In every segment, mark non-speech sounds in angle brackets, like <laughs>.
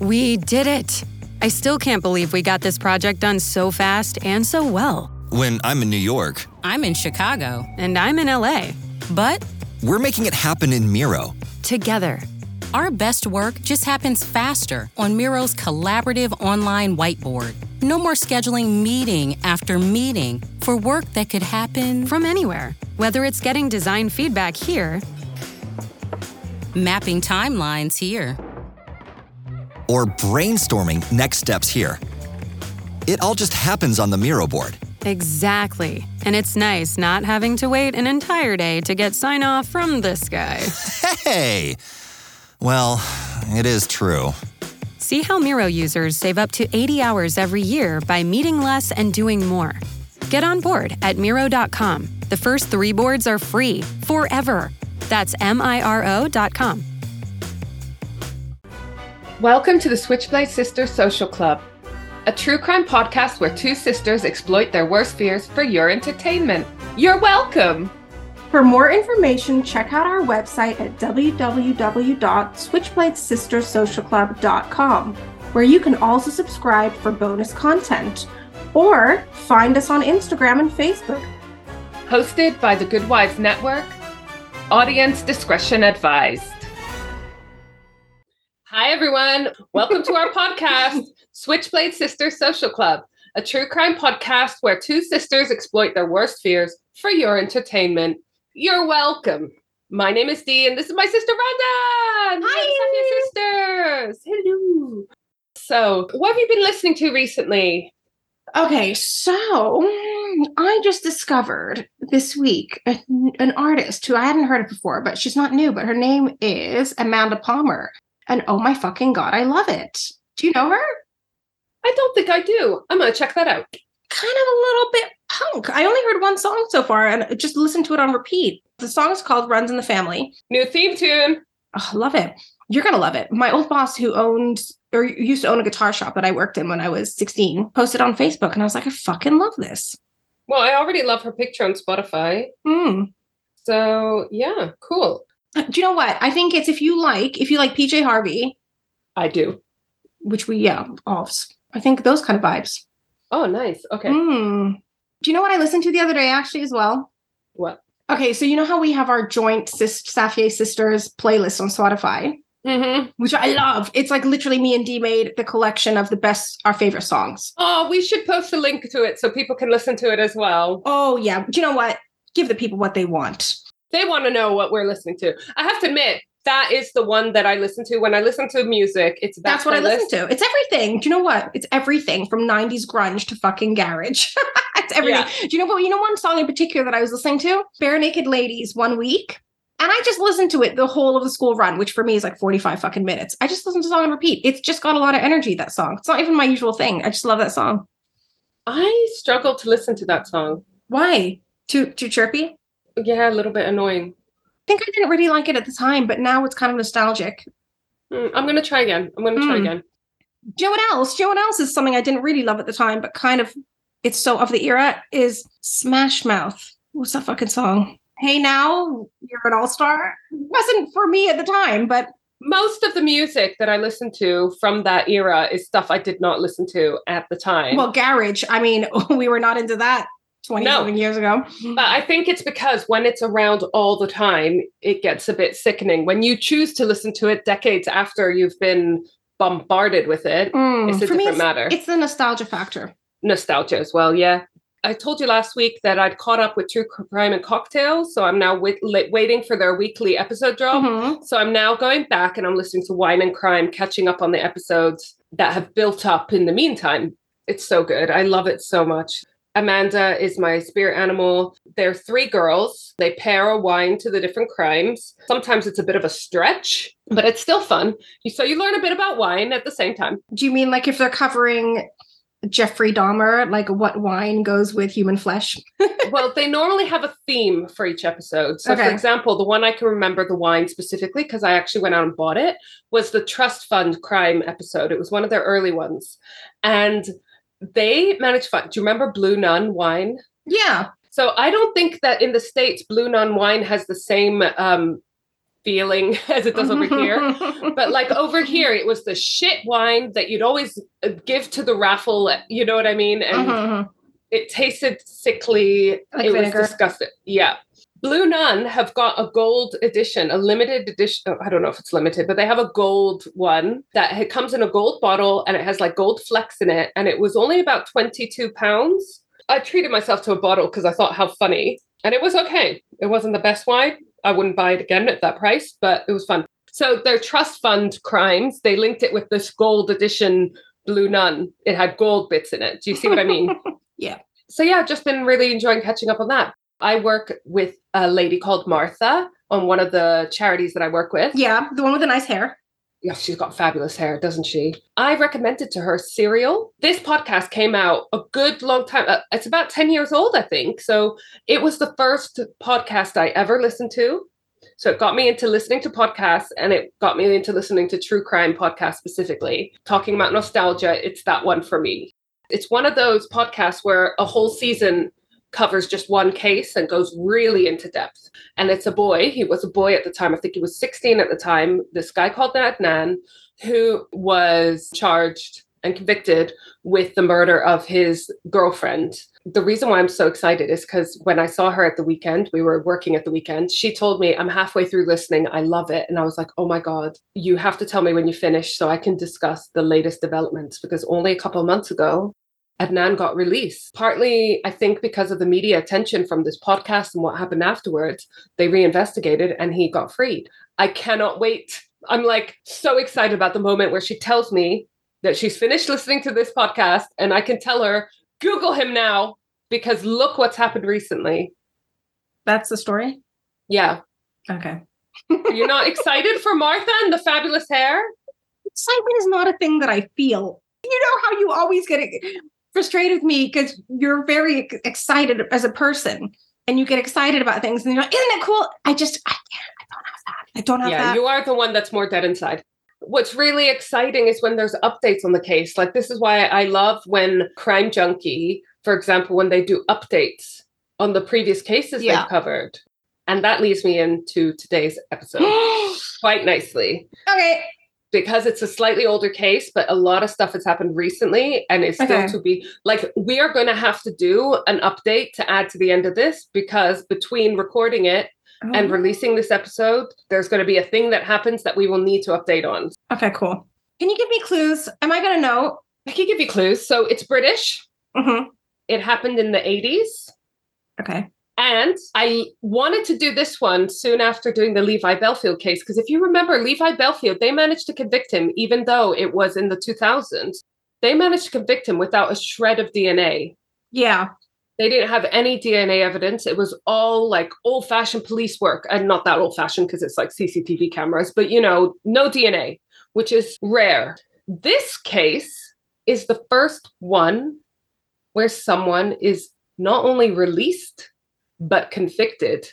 We did it! I still can't believe we got this project done so fast and so well. When I'm in New York, I'm in Chicago, And I'm in LA. but we're making it happen in Miro. Together. our best work just happens faster on Miro's collaborative online whiteboard. No more scheduling meeting after meeting for work that could happen From anywhere. Whether it's getting design feedback here mapping timelines here. Or brainstorming next steps here. It all just happens on the Miro board. Exactly. And it's nice not having to wait an entire day to get sign off from this guy. <laughs> Hey! Well, it is true. See how Miro users save up to 80 hours every year by meeting less and doing more. Get on board at Miro.com. The first three boards are free forever. That's M I R O.com. Welcome to the Switchblade Sisters Social Club, a true crime podcast where two sisters exploit their worst fears for your entertainment. You're welcome! For more information, check out our website at www.switchbladesistersocialclub.com, where you can also subscribe for bonus content, or find us on Instagram and Facebook. Hosted by the Good Wives Network. Audience discretion advised. Hi, everyone. Welcome to our <laughs> podcast, Switchblade Sisters Social Club, a true crime podcast where two sisters exploit their worst fears for your entertainment. You're welcome. My name is Dee, and this is my sister Randa. Hi, sisters. Hello. So, what have you been listening to recently? Okay, so I just discovered this week an artist who I hadn't heard of before, but she's not new, but her name is Amanda Palmer. And oh my fucking God, I love it. Do you know her? I don't think I do. I'm gonna check that out. kind of a little bit punk. I only heard one song so far and just listened to it on repeat. The song is called Runs in the Family. New theme tune. Oh, love it. You're going to love it. My old boss, who owned or used to own a guitar shop that I worked in when I was 16, posted on Facebook. And I was like, I fucking love this. Well, I already love her picture on Spotify. Hmm. So yeah, cool. Do you know what? I think it's if you like, if you like PJ Harvey, I do. which we, yeah, all, I think those kind of vibes. Oh, nice. Okay. Hmm. Do you know what I listened to the other day actually as well? What? Okay, so you know how we have our joint sis- Safieh Sisters playlist on Spotify? Mm-hmm. which I love. It's like literally me and Dee made the collection of the best, our favorite songs. Oh, we should post a link to it so people can listen to it as well. Oh yeah, do you know what? Give the people what they want. They want to know what we're listening to. I have to admit, that is the one that I listen to when I listen to music. It's that That's what I listen to. It's everything. Do you know what? It's everything from '90s grunge to fucking garage. <laughs> it's everything. Yeah. Do you know what? You know one song in particular that I was listening to? Barenaked Ladies, one week. And I just listened to it the whole of the school run, which for me is like 45 fucking minutes. I just listened to the song and repeat. It's just got a lot of energy, that song. It's not even my usual thing. I just love that song. I struggle to listen to that song. Why? Too too chirpy? Yeah, a little bit annoying. I think I didn't really like it at the time, but now it's kind of nostalgic. Hmm, I'm gonna try again. I'm gonna try Hmm. again. Do you know what else? Do you know what else is something I didn't really love at the time, but kind of it's so of the era is Smash Mouth. What's that fucking song? Hey now, you're an all-star. Wasn't for me at the time, but Most of the music that I listened to from that era is stuff I did not listen to at the time. well, garage. I mean, <laughs> we were not into that 27 years ago. But I think it's because when it's around all the time, it gets a bit sickening. When you choose to listen to it decades after you've been bombarded with it, Mm, it's a for different it's, matter. it's the nostalgia factor. Nostalgia as well, yeah. I told you last week that I'd caught up with True Crime and Cocktails, so I'm now wait, waiting for their weekly episode drop. Mhm. So I'm now going back and I'm listening to Wine and Crime, catching up on the episodes that have built up in the meantime. It's so good. I love it so much. Amanda is my spirit animal. They're three girls. They pair a wine to the different crimes. Sometimes it's a bit of a stretch, but it's still fun. So you learn a bit about wine at the same time. Do you mean like if they're covering Jeffrey Dahmer, like what wine goes with human flesh? <laughs> well, they normally have a theme for each episode. So, Okay. for example, the one I can remember the wine specifically because I actually went out and bought it was the trust fund crime episode. It was one of their early ones. And they managed to find, do you remember Blue Nun wine? yeah. So I don't think that in the States, Blue Nun wine has the same um, feeling <laughs> as it does over here. <laughs> But like over here, it was the shit wine that you'd always uh, give to the raffle. You know what I mean? And Mhm. it tasted sickly. Like it vinegar? was disgusting. Yeah. Blue Nun have got a gold edition, a limited edition. oh, I don't know if it's limited, but they have a gold one that it comes in a gold bottle and it has like gold flecks in it. And it was only about 22 pounds. I treated myself to a bottle because I thought how funny. And it was okay. It wasn't the best wine. I wouldn't buy it again at that price, but it was fun. So their trust fund crimes, they linked it with this gold edition Blue Nun. It had gold bits in it. Do you see what I mean? <laughs> Yeah. So yeah, I've just been really enjoying catching up on that. I work with a lady called Martha on one of the charities that I work with. Yeah, the one with the nice hair. Yeah, she's got fabulous hair, doesn't she? I recommended to her Serial. This podcast came out a good long time. uh, It's about 10 years old, I think. So it was the first podcast I ever listened to. So it got me into listening to podcasts and it got me into listening to true crime podcasts specifically. Talking about nostalgia, it's that one for me. It's one of those podcasts where a whole season covers just one case and goes really into depth. And it's a boy. He was a boy at the time. I think he was 16 at the time. This guy called Adnan, who was charged and convicted with the murder of his girlfriend. The reason why I'm so excited is because when I saw her at the weekend, we were working at the weekend, she told me, I'm halfway through listening. I love it. And I was like, oh my God, you have to tell me when you finish so I can discuss the latest developments because only a couple months ago, Adnan got released. Partly, I think, because of the media attention from this podcast and what happened afterwards, they reinvestigated and he got freed. I cannot wait. I'm like so excited about the moment where she tells me that she's finished listening to this podcast and I can tell her, Google him now because look what's happened recently. That's the story. Yeah. Okay. You're not <laughs> excited for Martha and the fabulous hair? Excitement is not a thing that I feel. You know how you always get frustrated with me because you're very excited as a person and you get excited about things and you're like, isn't it cool? I just, I can't, I don't have that. I don't have yeah, that. you are the one that's more dead inside. What's really exciting is when there's updates on the case. Like this is why I love when Crime Junkie, for example, when they do updates on the previous cases Yeah. they've covered. And that leads me into today's episode <gasps> quite nicely okay. Because it's a slightly older case, but a lot of stuff has happened recently and it's still Okay. to be like we are going to have to do an update to add to the end of this because between recording it and Oh. releasing this episode, there's going to be a thing that happens that we will need to update on. Okay, cool. Can you give me clues? Am I going to know? I can give you clues. So it's British. hmm It happened in the 80s. Okay. And I wanted to do this one soon after doing the Levi Bellfield case. Because if you remember, Levi Bellfield, they managed to convict him, even though it was in the 2000s. They managed to convict him without a shred of DNA. Yeah. They didn't have any DNA evidence. It was all like old fashioned police work. And not that old fashioned because it's like CCTV cameras, but you know, no DNA, which is rare. This case is the first one where someone is not only released, but convicted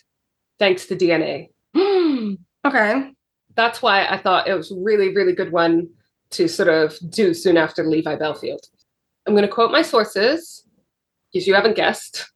thanks to DNA. <gasps> okay. That's why I thought it was really, really good one to sort of do soon after Levi Bellfield. I'm going to quote my sources because you haven't guessed.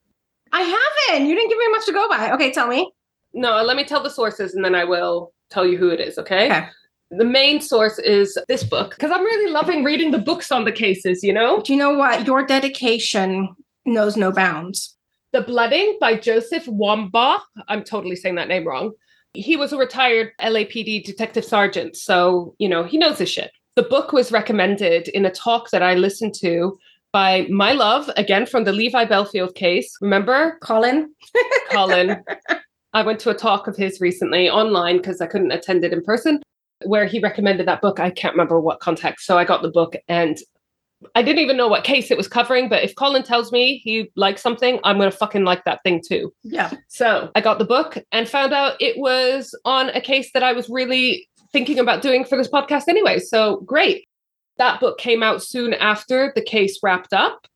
I haven't. You didn't give me much to go by. Okay, tell me. No, let me tell the sources and then I will tell you who it is, okay? Okay. The main source is this book because I'm really loving reading the books on the cases, you know? Do you know what? Your dedication knows no bounds. The Blooding by Joseph Wambach. I'm totally saying that name wrong. He was a retired LAPD detective sergeant, so, you know, he knows his shit. The book was recommended in a talk that I listened to by my love, again from the Levi Bellfield case. Remember? Colin? <laughs> Colin. I went to a talk of his recently online because I couldn't attend it in person, where he recommended that book. I can't remember what context. So I got the book and I didn't even know what case it was covering, but if Colin tells me he likes something, I'm going to fucking like that thing too. Yeah. So I got the book and found out it was on a case that I was really thinking about doing for this podcast anyway. So great. That book came out soon after the case wrapped up.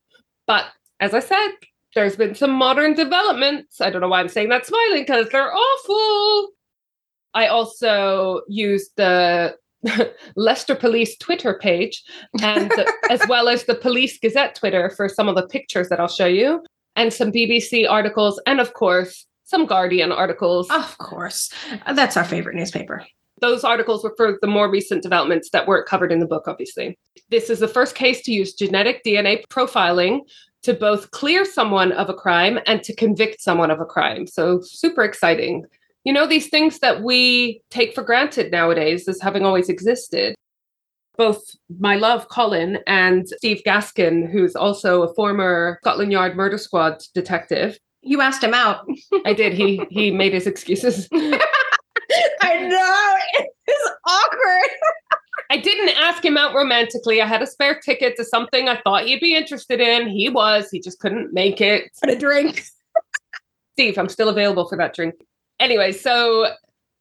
But as I said, there's been some modern developments. I don't know why I'm saying that smiling because they're awful. I also used the <laughs> Leicester Police Twitter page and <laughs> as well as the Police Gazette Twitter for some of the pictures that I'll show you and some BBC articles and of course some Guardian articles. Of course. That's our favorite newspaper. Those articles were for the more recent developments that weren't covered in the book, obviously. This is the first case to use genetic DNA profiling to both clear someone of a crime and to convict someone of a crime. So, super exciting. You know, these things that we take for granted nowadays as having always existed. Both my love, Colin, and Steve Gaskin, who's also a former Scotland Yard murder squad detective. You asked him out. I did. He he made his excuses. <laughs> I know. It's awkward. I didn't ask him out romantically. I had a spare ticket to something I thought he'd be interested in. He was. He just couldn't make it. But a drink. Steve, I'm still available for that drink. Anyway, so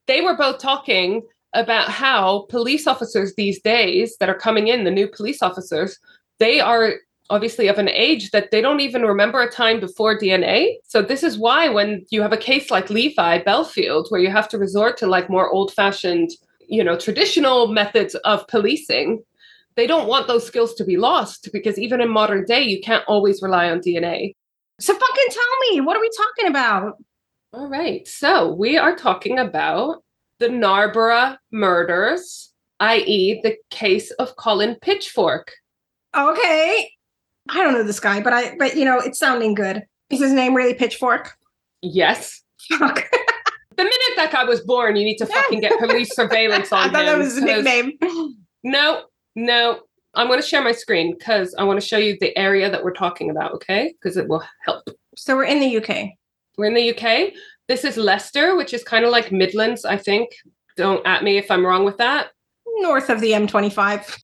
they were both talking about how police officers these days that are coming in, the new police officers, they are obviously of an age that they don't even remember a time before DNA. So this is why when you have a case like Levi Bellfield, where you have to resort to like more old-fashioned, you know, traditional methods of policing, they don't want those skills to be lost because even in modern day, you can't always rely on DNA. So fucking tell me, what are we talking about? All right. So we are talking about the Narborough murders, i.e., the case of Colin Pitchfork. Okay. I don't know this guy, but I but you know, it's sounding good. Is his name really Pitchfork? Yes. Fuck. The minute that guy was born, you need to fucking get police surveillance <laughs> on him. I thought him. that was his nickname. No, no. I'm going to share my screen because I want to show you the area that we're talking about, okay? Because it will help. So we're in the UK. We're in the UK. This is Leicester, which is kind of like Midlands, I think. Don't at me if I'm wrong with that. North of the M25.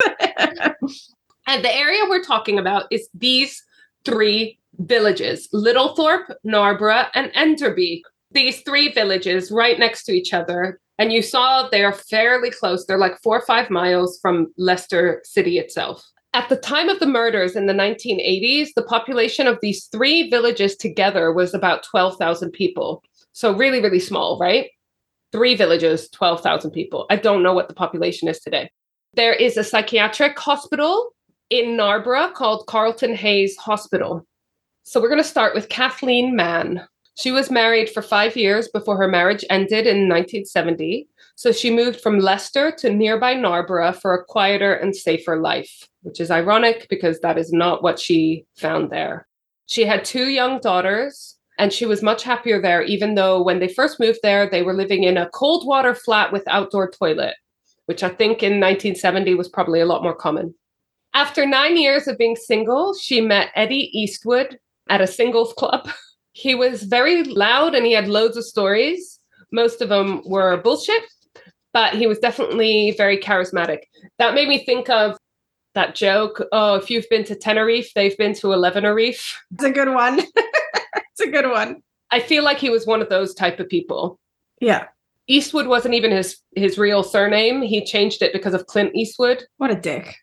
<laughs> And the area we're talking about is these three villages Littlethorpe, Narborough, and Enderby. These three villages right next to each other. And you saw they're fairly close. They're like four or five miles from Leicester City itself. At the time of the murders in the 1980s, the population of these three villages together was about 12,000 people. So, really, really small, right? Three villages, 12,000 people. I don't know what the population is today. There is a psychiatric hospital in Narborough called Carlton Hayes Hospital. So we're going to start with Kathleen Mann. She was married for five years before her marriage ended in 1970. So she moved from Leicester to nearby Narborough for a quieter and safer life, which is ironic because that is not what she found there. She had two young daughters and she was much happier there, even though when they first moved there, they were living in a cold water flat with outdoor toilet, which I think in 1970 was probably a lot more common. After nine years of being single, she met Eddie Eastwood at a singles club. <laughs> He was very loud and he had loads of stories. Most of them were bullshit, but he was definitely very charismatic. That made me think of that joke oh, if you've been to Tenerife, they've been to Elevenerife. It's a good one. <laughs> it's a good one. I feel like he was one of those type of people. Yeah. Eastwood wasn't even his his real surname. He changed it because of Clint Eastwood. <laughs> What a dick.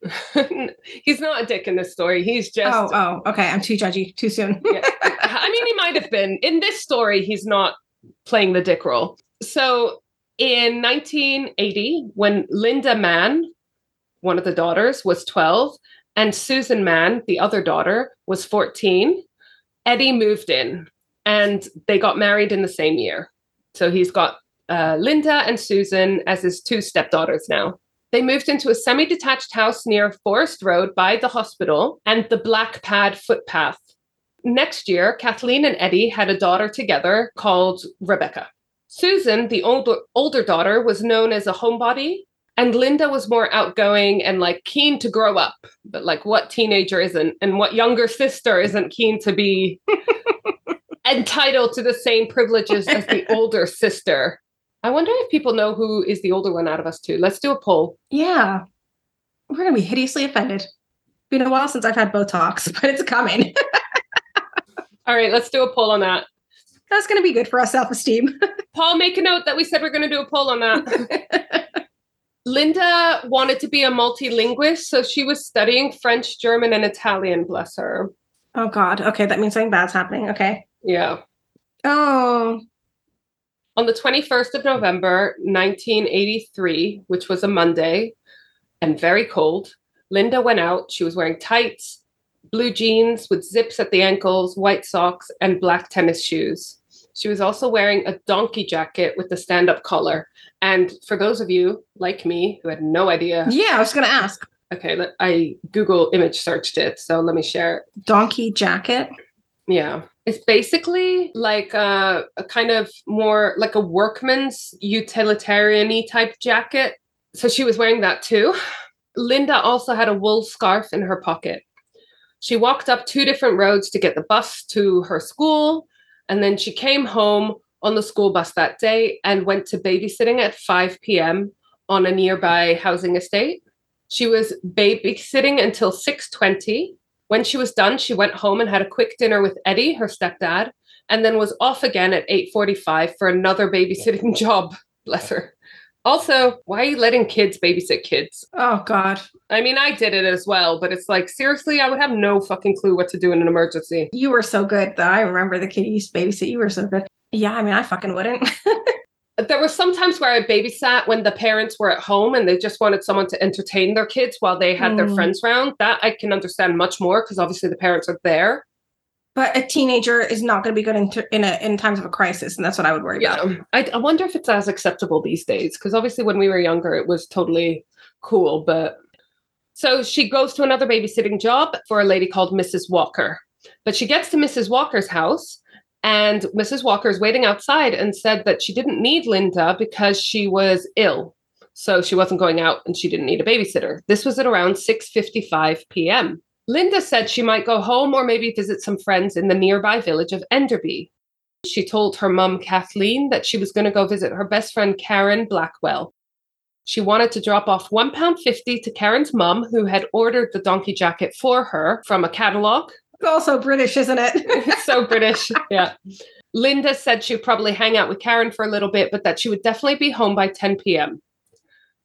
He's not a dick in this story. He's just Oh, oh, okay. I'm too judgy. Too soon. <laughs> Yeah. I mean, he might have been. In this story, he's not playing the dick role. So in 1980, when Linda Mann, one of the daughters, was 12, and Susan Mann, the other daughter, was 14, Eddie moved in and they got married in the same year. So he's got uh, Linda and Susan as his two stepdaughters now. They moved into a semi detached house near Forest Road by the hospital and the Black Pad footpath. Next year, Kathleen and Eddie had a daughter together called Rebecca. Susan, the older, older daughter, was known as a homebody, and Linda was more outgoing and like keen to grow up. But like, what teenager isn't? And what younger sister isn't keen to be <laughs> entitled to the same privileges as the <laughs> older sister? I wonder if people know who is the older one out of us two. Let's do a poll. Yeah. We're going to be hideously offended. Been a while since I've had Botox, <laughs> but it's coming. All right, let's do a poll on that. That's going to be good for our self esteem. Paul, make a note that we said we're going to do a poll on that. Linda wanted to be a multilingualist, so she was studying French, German, and Italian, bless her. oh, God. Okay. That means something bad's happening. Okay. Yeah. Oh, On the 21st of November, 1983, which was a Monday and very cold, Linda went out. She was wearing tights, blue jeans with zips at the ankles, white socks, and black tennis shoes. She was also wearing a donkey jacket with the stand up collar. And for those of you like me who had no idea, yeah. I was going to ask. okay, let, I Google image searched it. So let me share. Donkey jacket. Yeah. It's basically like a, a kind of more like a workman's utilitarian type jacket. So she was wearing that too. Linda also had a wool scarf in her pocket. She walked up two different roads to get the bus to her school. And then she came home on the school bus that day and went to babysitting at 5 p.m. on a nearby housing estate. She was babysitting until 6:20. When she was done, she went home and had a quick dinner with Eddie, her stepdad, and then was off again at 8:45 for another babysitting <laughs> job. Bless her. Also, why are you letting kids babysit kids? Oh, God. I mean, I did it as well, but it's like seriously, I would have no fucking clue what to do in an emergency. You were so good, though. I remember the kid you used to babysit. You were so good. Yeah. I mean, I fucking wouldn't. <laughs> There were some times where I babysat when the parents were at home and they just wanted someone to entertain their kids while they had their Mm. friends round. That I can understand much more because obviously the parents are there. But a teenager is not going to be good in, in, a, in times of a crisis. And that's what I would worry about. I, I wonder if it's as acceptable these days because obviously when we were younger, it was totally cool. But so she goes to another babysitting job for a lady called Mrs. Walker. But she gets to Mrs. Walker's house and Mrs. Walker is waiting outside and said that she didn't need Linda because she was ill. So she wasn't going out and she didn't need a babysitter. This was at around 6:55 p.m. Linda said she might go home or maybe visit some friends in the nearby village of Enderby. She told her mum, Kathleen, that she was going to go visit her best friend, Karen Blackwell. She wanted to drop off £1.50 to Karen's mum, who had ordered the donkey jacket for her from a catalogue. It's also British, isn't it? <laughs> It's so British. <laughs> Yeah. Linda said she'd probably hang out with Karen for a little bit, but that she would definitely be home by 10 p.m.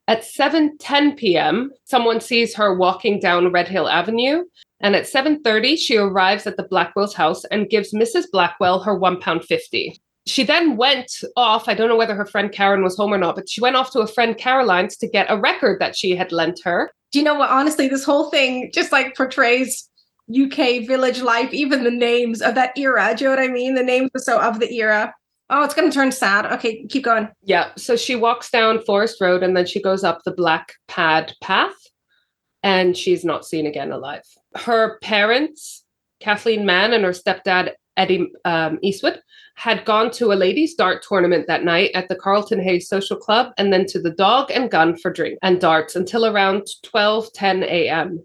At 7:10 p.m., someone sees her walking down Red Hill Avenue, and at 7:30 she arrives at the Blackwell's house and gives Mrs. Blackwell her one pound fifty. She then went off. I don't know whether her friend Karen was home or not, but she went off to a friend Caroline's to get a record that she had lent her. Do you know what? Honestly, this whole thing just like portrays UK village life, even the names of that era. Do you know what I mean? The names are so of the era. Oh, it's going to turn sad. Okay, keep going. Yeah. So she walks down Forest Road and then she goes up the Black Pad path and she's not seen again alive. Her parents, Kathleen Mann and her stepdad, Eddie um, Eastwood, had gone to a ladies' dart tournament that night at the Carlton Hayes Social Club and then to the Dog and Gun for drink and darts until around 12:10 a.m.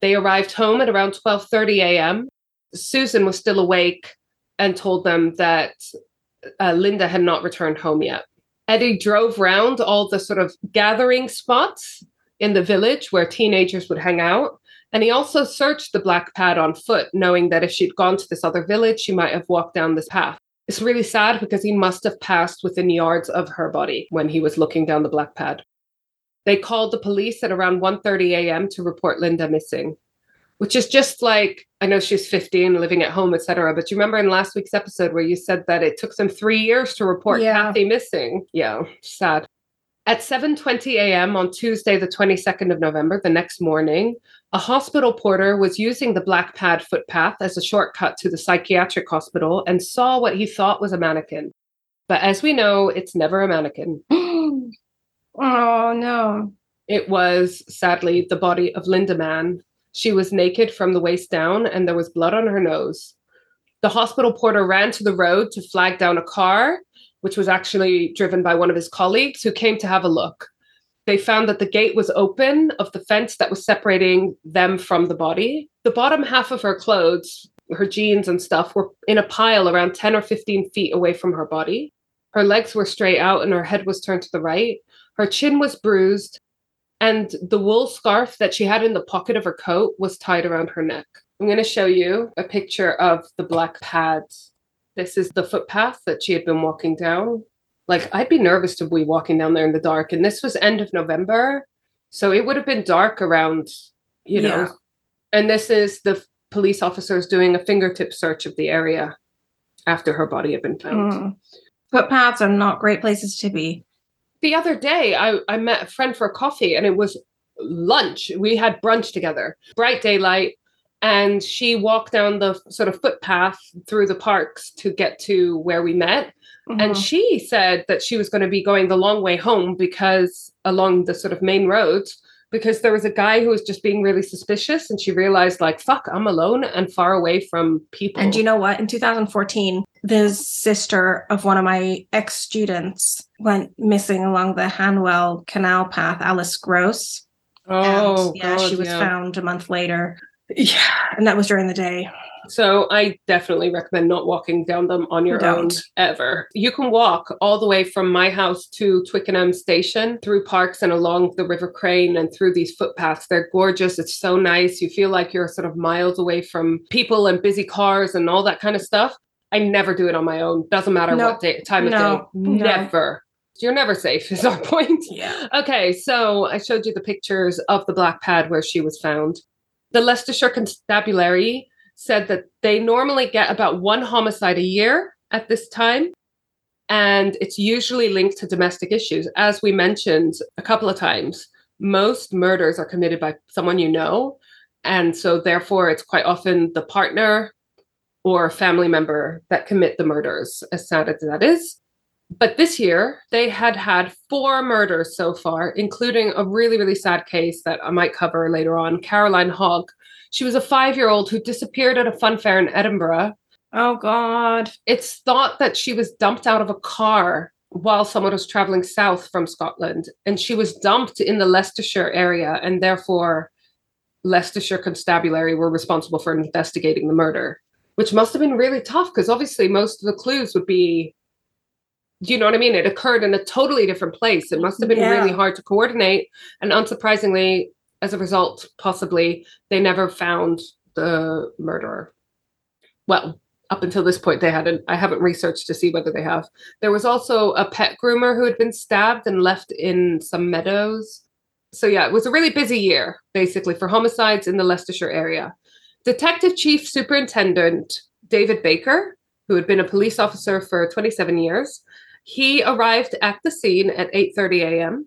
They arrived home at around 12:30 a.m. Susan was still awake and told them that uh, Linda had not returned home yet. Eddie drove round all the sort of gathering spots in the village where teenagers would hang out. And he also searched the black pad on foot, knowing that if she'd gone to this other village, she might have walked down this path. It's really sad because he must have passed within yards of her body when he was looking down the black pad. They called the police at around 1:30 a.m. to report Linda missing, which is just like I know she's 15, living at home, etc. But you remember in last week's episode where you said that it took them three years to report Yeah. Kathy missing? Yeah, sad. At 7:20 a.m. on Tuesday, the 22nd of November, the next morning, a hospital porter was using the black pad footpath as a shortcut to the psychiatric hospital and saw what he thought was a mannequin. But as we know, it's never a mannequin. <gasps> oh no. It was sadly the body of Linda Mann. She was naked from the waist down and there was blood on her nose. The hospital porter ran to the road to flag down a car, which was actually driven by one of his colleagues who came to have a look. They found that the gate was open of the fence that was separating them from the body. The bottom half of her clothes, her jeans and stuff, were in a pile around 10 or 15 feet away from her body. Her legs were straight out and her head was turned to the right. Her chin was bruised. And the wool scarf that she had in the pocket of her coat was tied around her neck. I'm going to show you a picture of the black pads. This is the footpath that she had been walking down. Like, I'd be nervous to be walking down there in the dark. And this was end of November. So it would have been dark around, you know. Yeah. And this is the police officers doing a fingertip search of the area after her body had been found. Mm. Footpaths are not great places to be. The other day I, I met a friend for a coffee and it was lunch. We had brunch together bright daylight. And she walked down the sort of footpath through the parks to get to where we met. And Mhm. she said that she was going to be going the long way home because along the sort of main roads because there was a guy who was just being really suspicious and she realized like fuck i'm alone and far away from people And you know what? In 2014, the sister of one of my ex students went missing along the Hanwell Canal path, Alice Gross. oh and, yeah, God, she was yeah. found a month later. Yeah, and that was during the day. So I definitely recommend not walking down them on your own Don't. ever. You can walk all the way from my house to Twickenham station through parks and along the River Crane and through these footpaths. They're gorgeous. It's so nice. You feel like you're sort of miles away from people and busy cars and all that kind of stuff. I never do it on my own. Doesn't matter No. what day, time of No. day. No. Never. You're never safe, is our <laughs> point. Yeah. Okay, so I showed you the pictures of the black pad where she was found. The Leicestershire Constabulary said that they normally get about one homicide a year at this time. And it's usually linked to domestic issues. As we mentioned a couple of times, most murders are committed by someone you know. And so, therefore, it's quite often the partner or family member that commit the murders, as sad as that is. But this year, they had had four murders so far, including a really, really sad case that I might cover later on Caroline Hogg. She was a five year old who disappeared at a fun fair in Edinburgh. Oh God. It's thought that she was dumped out of a car while someone was traveling south from Scotland, and she was dumped in the Leicestershire area, and therefore, Leicestershire Constabulary were responsible for investigating the murder, which must have been really tough because obviously most of the clues would be do you know what I mean? It occurred in a totally different place. It must have been Yeah. really hard to coordinate. And unsurprisingly, as a result, possibly, they never found the murderer. Well, up until this point, they hadn't. I haven't researched to see whether they have. There was also a pet groomer who had been stabbed and left in some meadows. So, yeah, it was a really busy year, basically, for homicides in the Leicestershire area. Detective Chief Superintendent David Baker, who had been a police officer for 27 years, he arrived at the scene at 8:30 a.m.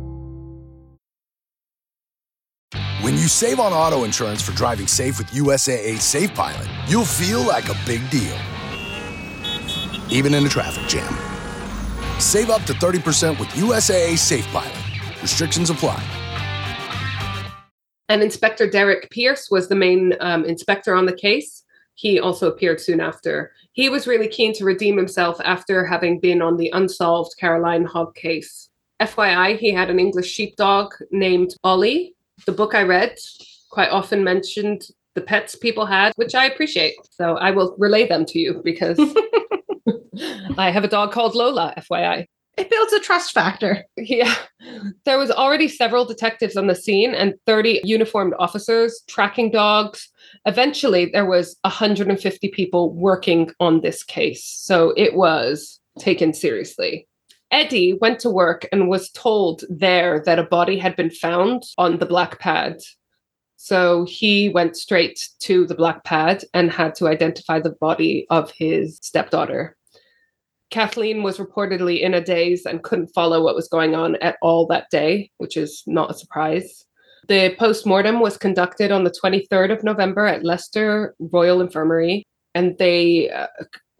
When you save on auto insurance for driving safe with USAA Safe Pilot, you'll feel like a big deal, even in a traffic jam. Save up to 30% with USAA Safe Pilot. Restrictions apply. And Inspector Derek Pearce was the main um, inspector on the case. He also appeared soon after. He was really keen to redeem himself after having been on the unsolved Caroline Hogg case. FYI, he had an English sheepdog named Ollie. The book I read quite often mentioned the pets people had, which I appreciate. So I will relay them to you because <laughs> I have a dog called Lola, FYI. It builds a trust factor. Yeah. There was already several detectives on the scene and 30 uniformed officers, tracking dogs. Eventually there was 150 people working on this case. So it was taken seriously. Eddie went to work and was told there that a body had been found on the black pad. So he went straight to the black pad and had to identify the body of his stepdaughter. Kathleen was reportedly in a daze and couldn't follow what was going on at all that day, which is not a surprise. The post mortem was conducted on the 23rd of November at Leicester Royal Infirmary, and they uh,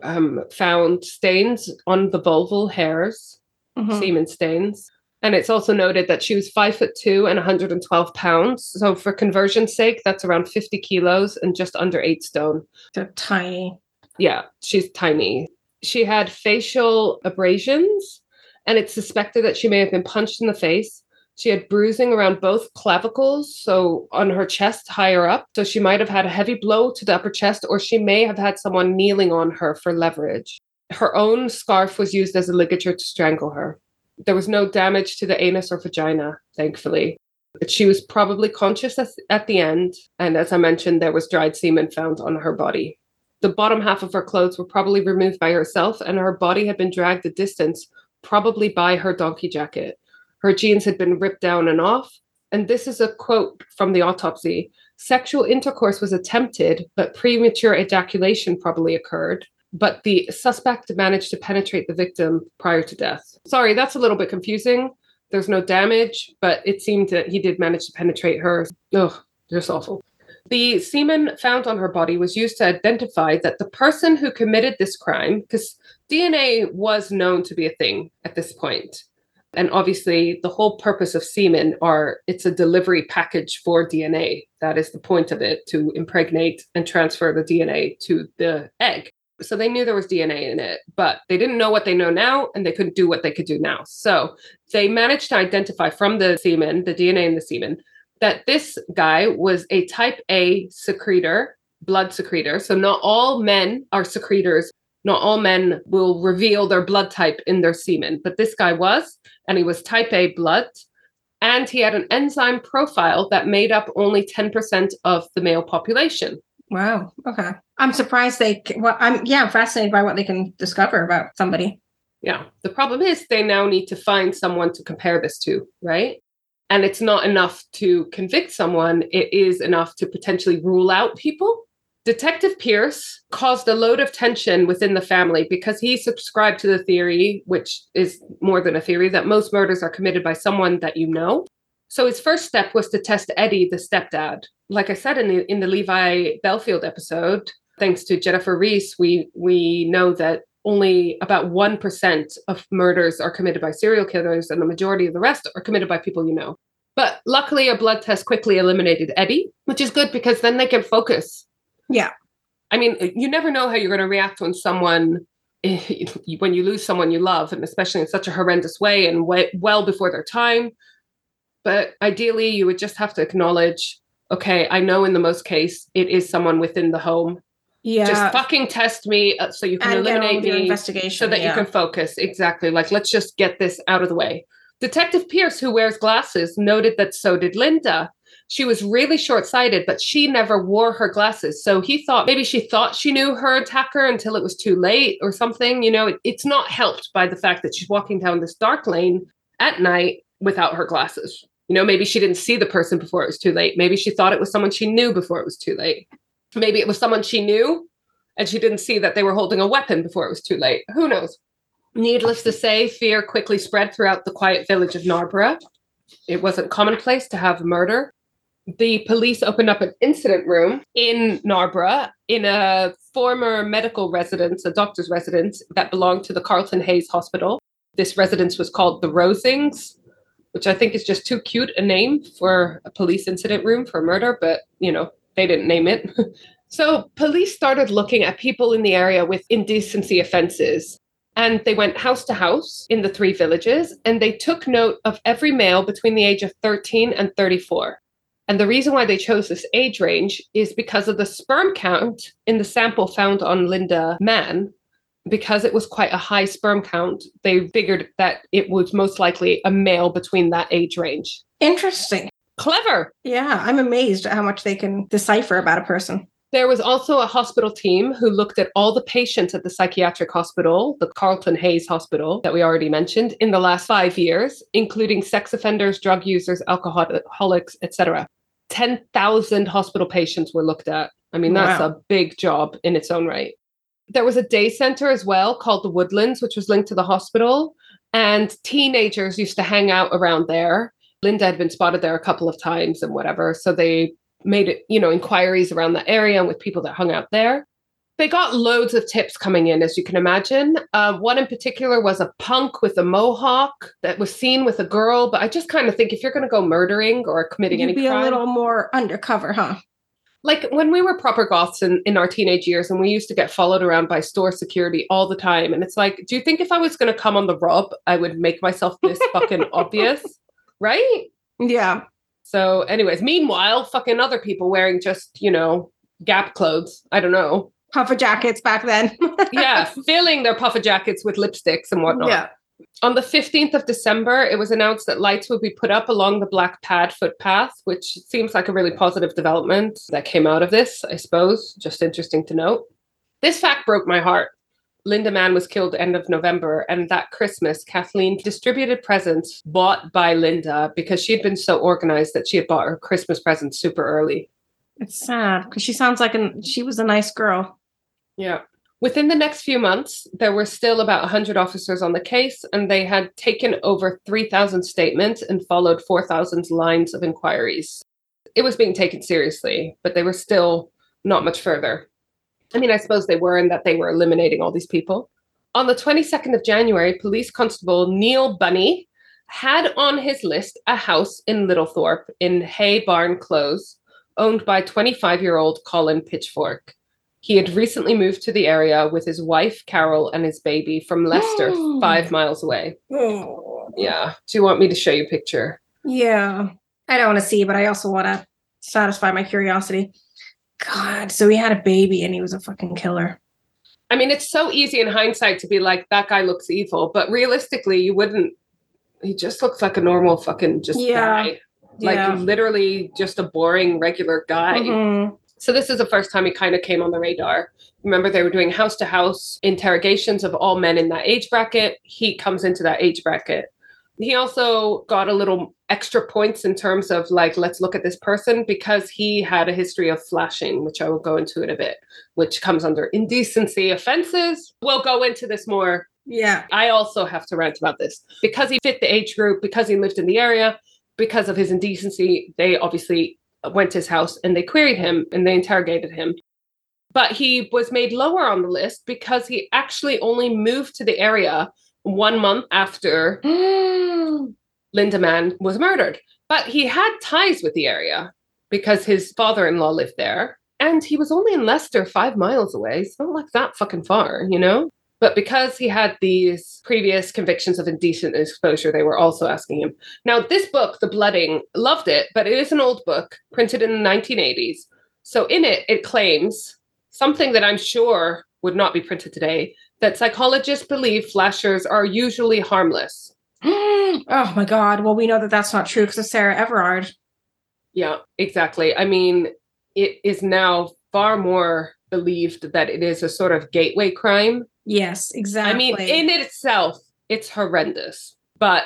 um, found stains on the vulval hairs, Mhm. semen stains. And it's also noted that she was five foot two and 112 pounds. So, for conversion's sake, that's around 50 kilos and just under eight stone. They're tiny. Yeah, she's tiny. She had facial abrasions, and it's suspected that she may have been punched in the face. She had bruising around both clavicles, so on her chest higher up. So she might have had a heavy blow to the upper chest, or she may have had someone kneeling on her for leverage. Her own scarf was used as a ligature to strangle her. There was no damage to the anus or vagina, thankfully. But she was probably conscious at, the end, and as I mentioned, there was dried semen found on her body. The bottom half of her clothes were probably removed by herself, and her body had been dragged a distance, probably by her donkey jacket. Her jeans had been ripped down and off. And this is a quote from the autopsy Sexual intercourse was attempted, but premature ejaculation probably occurred. But the suspect managed to penetrate the victim prior to death. Sorry, that's a little bit confusing. There's no damage, but it seemed that he did manage to penetrate her. Ugh, just awful. The semen found on her body was used to identify that the person who committed this crime, because DNA was known to be a thing at this point, and obviously, the whole purpose of semen are it's a delivery package for DNA. That is the point of it to impregnate and transfer the DNA to the egg. So they knew there was DNA in it, but they didn't know what they know now and they couldn't do what they could do now. So they managed to identify from the semen, the DNA in the semen, that this guy was a type A secretor, blood secretor. So not all men are secretors. Not all men will reveal their blood type in their semen, but this guy was and he was type A blood. And he had an enzyme profile that made up only 10% of the male population. Wow. Okay. I'm surprised they, well, I'm, yeah, I'm fascinated by what they can discover about somebody. Yeah. The problem is they now need to find someone to compare this to, right? And it's not enough to convict someone, it is enough to potentially rule out people. Detective Pearce caused a load of tension within the family because he subscribed to the theory, which is more than a theory, that most murders are committed by someone that you know. So his first step was to test Eddie, the stepdad. Like I said in the in the Levi Bellfield episode, thanks to Jennifer Reese, we we know that only about 1% of murders are committed by serial killers and the majority of the rest are committed by people you know. But luckily a blood test quickly eliminated Eddie, which is good because then they can focus yeah. I mean, you never know how you're going to react when someone, <laughs> when you lose someone you love, and especially in such a horrendous way and way, well before their time. But ideally, you would just have to acknowledge okay, I know in the most case, it is someone within the home. Yeah. Just fucking test me uh, so you can And eliminate me investigation, so that yeah. you can focus. Exactly. Like, let's just get this out of the way. Detective Pearce, who wears glasses, noted that so did Linda. She was really short sighted, but she never wore her glasses. So he thought maybe she thought she knew her attacker until it was too late or something. You know, it- it's not helped by the fact that she's walking down this dark lane at night without her glasses. You know, maybe she didn't see the person before it was too late. Maybe she thought it was someone she knew before it was too late. Maybe it was someone she knew and she didn't see that they were holding a weapon before it was too late. Who knows? Needless to say, fear quickly spread throughout the quiet village of Narborough. It wasn't commonplace to have a murder. The police opened up an incident room in Narborough in a former medical residence, a doctor's residence that belonged to the Carlton Hayes Hospital. This residence was called the Rosings, which I think is just too cute a name for a police incident room for murder, but you know, they didn't name it. <laughs> so police started looking at people in the area with indecency offenses and they went house to house in the three villages and they took note of every male between the age of 13 and 34. And the reason why they chose this age range is because of the sperm count in the sample found on Linda Mann. Because it was quite a high sperm count, they figured that it was most likely a male between that age range. Interesting. Clever. Yeah, I'm amazed at how much they can decipher about a person. There was also a hospital team who looked at all the patients at the psychiatric hospital, the Carlton Hayes Hospital that we already mentioned, in the last five years, including sex offenders, drug users, alcoholics, etc. 10,000 hospital patients were looked at. I mean, that's Wow. a big job in its own right. There was a day center as well called the Woodlands, which was linked to the hospital. And teenagers used to hang out around there. Linda had been spotted there a couple of times and whatever. So they made it, you know, inquiries around the area and with people that hung out there. They got loads of tips coming in, as you can imagine. Uh, one in particular was a punk with a mohawk that was seen with a girl. But I just kind of think if you're going to go murdering or committing You'd any be crime, a little more undercover, huh? like when we were proper goths in, in our teenage years and we used to get followed around by store security all the time and it's like do you think if i was going to come on the rob i would make myself this fucking obvious right Yeah. so anyways meanwhile fucking other people wearing just you know gap clothes i don't know Puffer jackets back then. <laughs> yeah filling their puffer jackets with lipsticks and whatnot Yeah. on the 15th of December, it was announced that lights would be put up along the Black Pad footpath, which seems like a really positive development that came out of this, I suppose. Just interesting to note. This fact broke my heart. Linda Mann was killed end of November, and that Christmas, Kathleen distributed presents bought by Linda because she had been so organized that she had bought her Christmas presents super early. It's sad because she sounds like an she was a nice girl. Yeah. Within the next few months, there were still about 100 officers on the case, and they had taken over 3,000 statements and followed 4,000 lines of inquiries. It was being taken seriously, but they were still not much further. I mean, I suppose they were in that they were eliminating all these people. On the 22nd of January, police constable Neil Bunny had on his list a house in Littlethorpe in Hay Barn Close, owned by 25 year old Colin Pitchfork. He had recently moved to the area with his wife, Carol, and his baby from Leicester, oh. five miles away. Oh. Yeah. Do you want me to show you a picture? Yeah. I don't want to see, but I also want to satisfy my curiosity. God, so he had a baby and he was a fucking killer. I mean, it's so easy in hindsight to be like, that guy looks evil, but realistically, you wouldn't. He just looks like a normal fucking just Yeah. guy. Like Yeah. literally just a boring regular guy. Mhm. So this is the first time he kind of came on the radar. Remember, they were doing house to house interrogations of all men in that age bracket. He comes into that age bracket. He also got a little extra points in terms of like, let's look at this person because he had a history of flashing, which I will go into in a bit, which comes under indecency offenses. We'll go into this more Yeah. I also have to rant about this because he fit the age group, because he lived in the area, because of his indecency. They obviously went to his house and they queried him and they interrogated him. But he was made lower on the list because he actually only moved to the area one month after <gasps> Linda Mann was murdered. But he had ties with the area because his father in law lived there. And he was only in Leicester, five miles away. It's not like that fucking far, you know? But because he had these previous convictions of indecent exposure, they were also asking him. Now, this book, The Blooding, loved it, but it is an old book printed in the 1980s. So in it, it claims something that I'm sure would not be printed today that psychologists believe flashers are usually harmless. <gasps> oh my God. Well, we know that that's not true because of Sarah Everard. Yeah, exactly. I mean, it is now far more believed that it is a sort of gateway crime. Yes, exactly. I mean, in itself, it's horrendous. But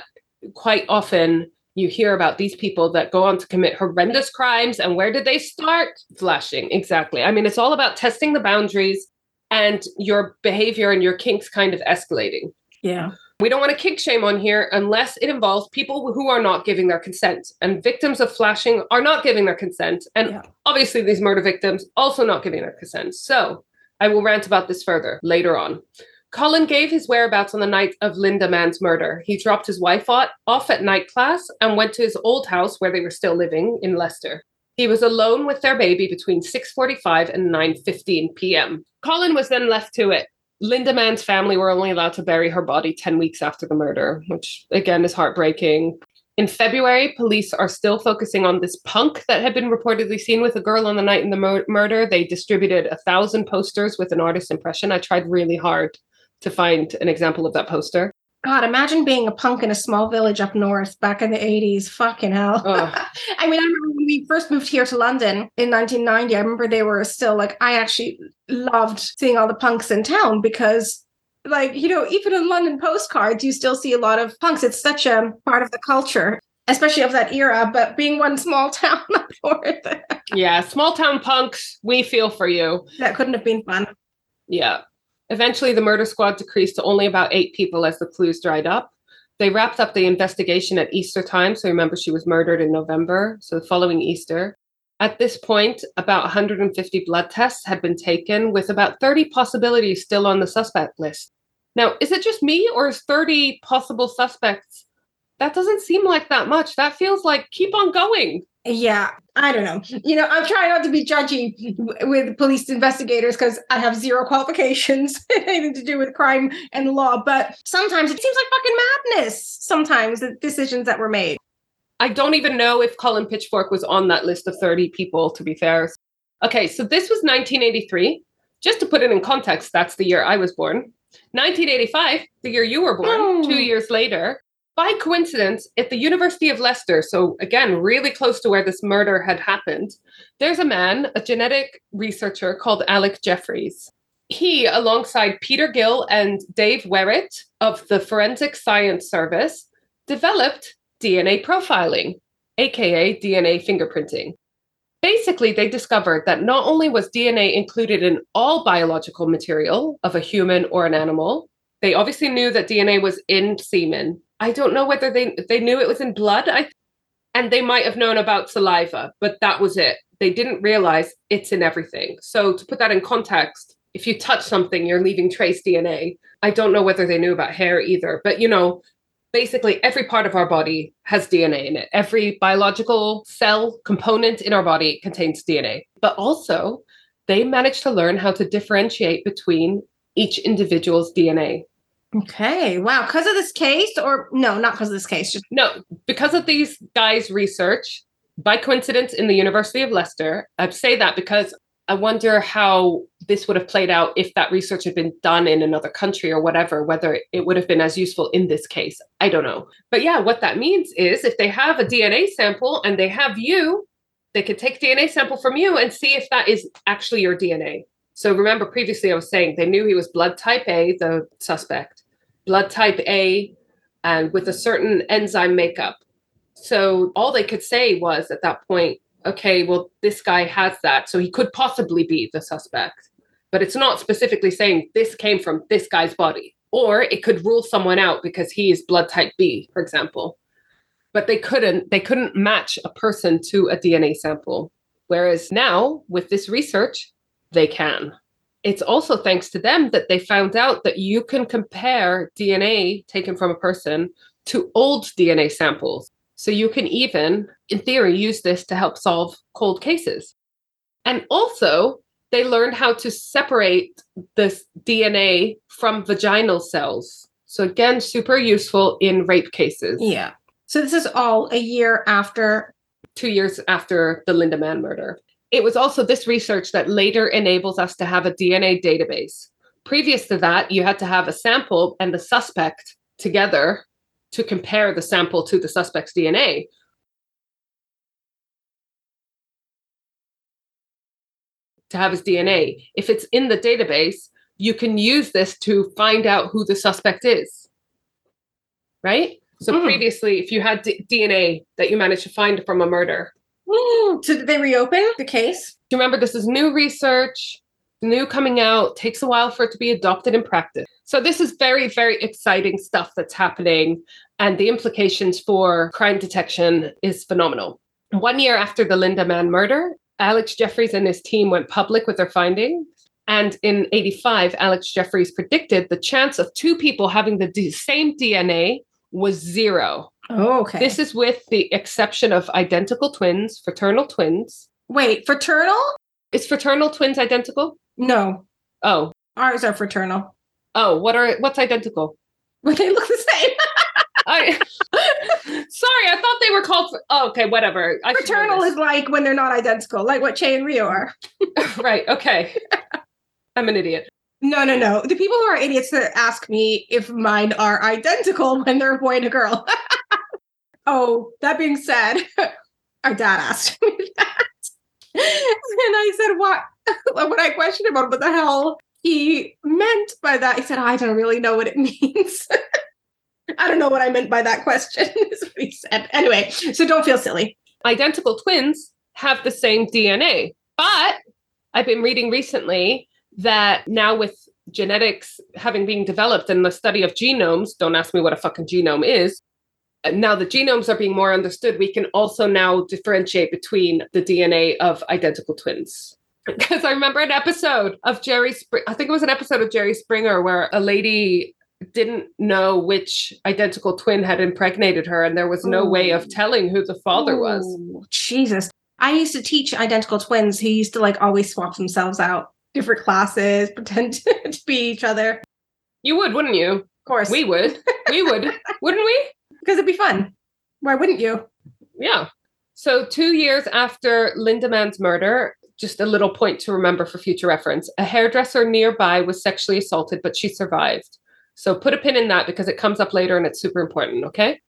quite often you hear about these people that go on to commit horrendous crimes. And where did they start? Flashing. Exactly. I mean, it's all about testing the boundaries and your behavior and your kinks kind of escalating. yeah. We don't want to kink shame on here unless it involves people who are not giving their consent. And victims of flashing are not giving their consent. And Yeah. obviously, these murder victims also not giving their consent. So I will rant about this further later on. Colin gave his whereabouts on the night of Linda Mann's murder. He dropped his wife off at night class and went to his old house where they were still living in Leicester. He was alone with their baby between 6:45 and 9:15 p.m. Colin was then left to it. Linda Mann's family were only allowed to bury her body 10 weeks after the murder, which again is heartbreaking. In February, police are still focusing on this punk that had been reportedly seen with a girl on the night in the mur- murder. They distributed a thousand posters with an artist's impression. I tried really hard to find an example of that poster. God, imagine being a punk in a small village up north back in the 80s. Fucking hell. <laughs> I mean, I remember when we first moved here to London in 1990, I remember they were still like, I actually loved seeing all the punks in town because, like, you know, even in London postcards, you still see a lot of punks. It's such a part of the culture, especially of that era. But being one small <laughs> town up north, Yeah, small town punks, we feel for you. that couldn't have been fun. Yeah. Eventually, the murder squad decreased to only about eight people as the clues dried up. They wrapped up the investigation at Easter time. So remember, she was murdered in November. So the following Easter. At this point, about 150 blood tests had been taken, with about 30 possibilities still on the suspect list. Now, is it just me, or is 30 possible suspects? That doesn't seem like that much. That feels like keep on going. Yeah, I don't know. You know, I'm trying not to be judgy with police investigators because I have zero qualifications <laughs> anything to do with crime and law. But sometimes it seems like fucking madness. Sometimes the decisions that were made. I don't even know if Colin Pitchfork was on that list of 30 people, to be fair. Okay, so this was 1983. Just to put it in context, that's the year I was born. 1985, the year you were born, Oh. two years later. By coincidence, at the University of Leicester, so again, really close to where this murder had happened, there's a man, a genetic researcher called Alec Jeffreys. He, alongside Peter Gill and Dave Werrett of the Forensic Science Service, developed DNA profiling, aka DNA fingerprinting. Basically, they discovered that not only was DNA included in all biological material of a human or an animal, they obviously knew that DNA was in semen. I don't know whether they they knew it was in blood. I and they might have known about saliva, but that was it. They didn't realize it's in everything. So to put that in context, if you touch something, you're leaving trace DNA. I don't know whether they knew about hair either, but you know, basically every part of our body has DNA in it. Every biological cell component in our body contains DNA. But also, they managed to learn how to differentiate between each individual's DNA. Okay. Wow. Because of this case, or no, not because of this case. Just No, because of these guys' research, by coincidence in the University of Leicester, I say that because I wonder how this would have played out if that research had been done in another country or whatever, whether it would have been as useful in this case. I don't know. But yeah, what that means is if they have a DNA sample and they have you, they could take DNA sample from you and see if that is actually your DNA. So remember previously I was saying they knew he was blood type A, the suspect, blood type A, and with a certain enzyme makeup. So all they could say was at that point, okay, well, this guy has that. So he could possibly be the suspect. But it's not specifically saying this came from this guy's body. Or it could rule someone out because he is blood type B, for example. But they couldn't, they couldn't match a person to a DNA sample. Whereas now, with this research, they can. It's also thanks to them that they found out that you can compare DNA taken from a person to old DNA samples. So you can even, in theory, use this to help solve cold cases. And also, they learned how to separate this DNA from vaginal cells. So, again, super useful in rape cases. yeah. So this is all a year after. two years after the Linda Mann murder. It was also this research that later enables us to have a DNA database. Previous to that, you had to have a sample and the suspect together to compare the sample to the suspect's DNA. To have his DNA. If it's in the database, you can use this to find out who the suspect is. Right? So Mm. previously, if you had D- DNA that you managed to find from a murder, So <gasps> did they reopen the case? you remember this is new research, new coming out, takes a while for it to be adopted in practice. So this is very, very exciting stuff that's happening, and the implications for crime detection is phenomenal. One year after the Linda Mann murder, Alex Jeffreys and his team went public with their findings. And in 85, Alex Jeffreys predicted the chance of two people having the d- same DNA was zero. Oh, okay. This is with the exception of identical twins, fraternal twins. Wait, fraternal? Is fraternal twins identical? No, Oh, ours are fraternal. oh, what are what's identical? But <laughs> they look the same. I <laughs> sorry, I thought they were called. Oh, okay, whatever. I fraternal is like when they're not identical, like what Che and Rio are. <laughs> right. Okay, I'm an idiot. No, no, no. The people who are idiots that ask me if mine are identical when they're a boy and a girl. Oh, that being said, <laughs> our dad asked me <laughs> that. and I said, what? <laughs> when I questioned him on what the hell he meant by that, he said, I don't really know what it means. I don't know what I meant by that question, is what he said. Anyway, so don't feel silly. Identical twins have the same DNA, but I've been reading recently that now with genetics having been developed and the study of genomes, don't ask me what a fucking genome is. Now the genomes are being more understood, we can also now differentiate between the DNA of identical twins. <laughs> Because I remember an episode of Jerry, Spr- I think it was an episode of Jerry Springer where a lady didn't know which identical twin had impregnated her, and there was no way of oh. telling who the father was. Jesus. I used to teach identical twins who used to like always swap themselves out, different classes, <laughs> pretend to be each other. You would, wouldn't you? Of course. We would. We would, <laughs> wouldn't we? Because it'd be fun. Why wouldn't you? Yeah. So, two years after Linda Mann's murder, just a little point to remember for future reference a hairdresser nearby was sexually assaulted, but she survived. So, put a pin in that because it comes up later and it's super important. Okay.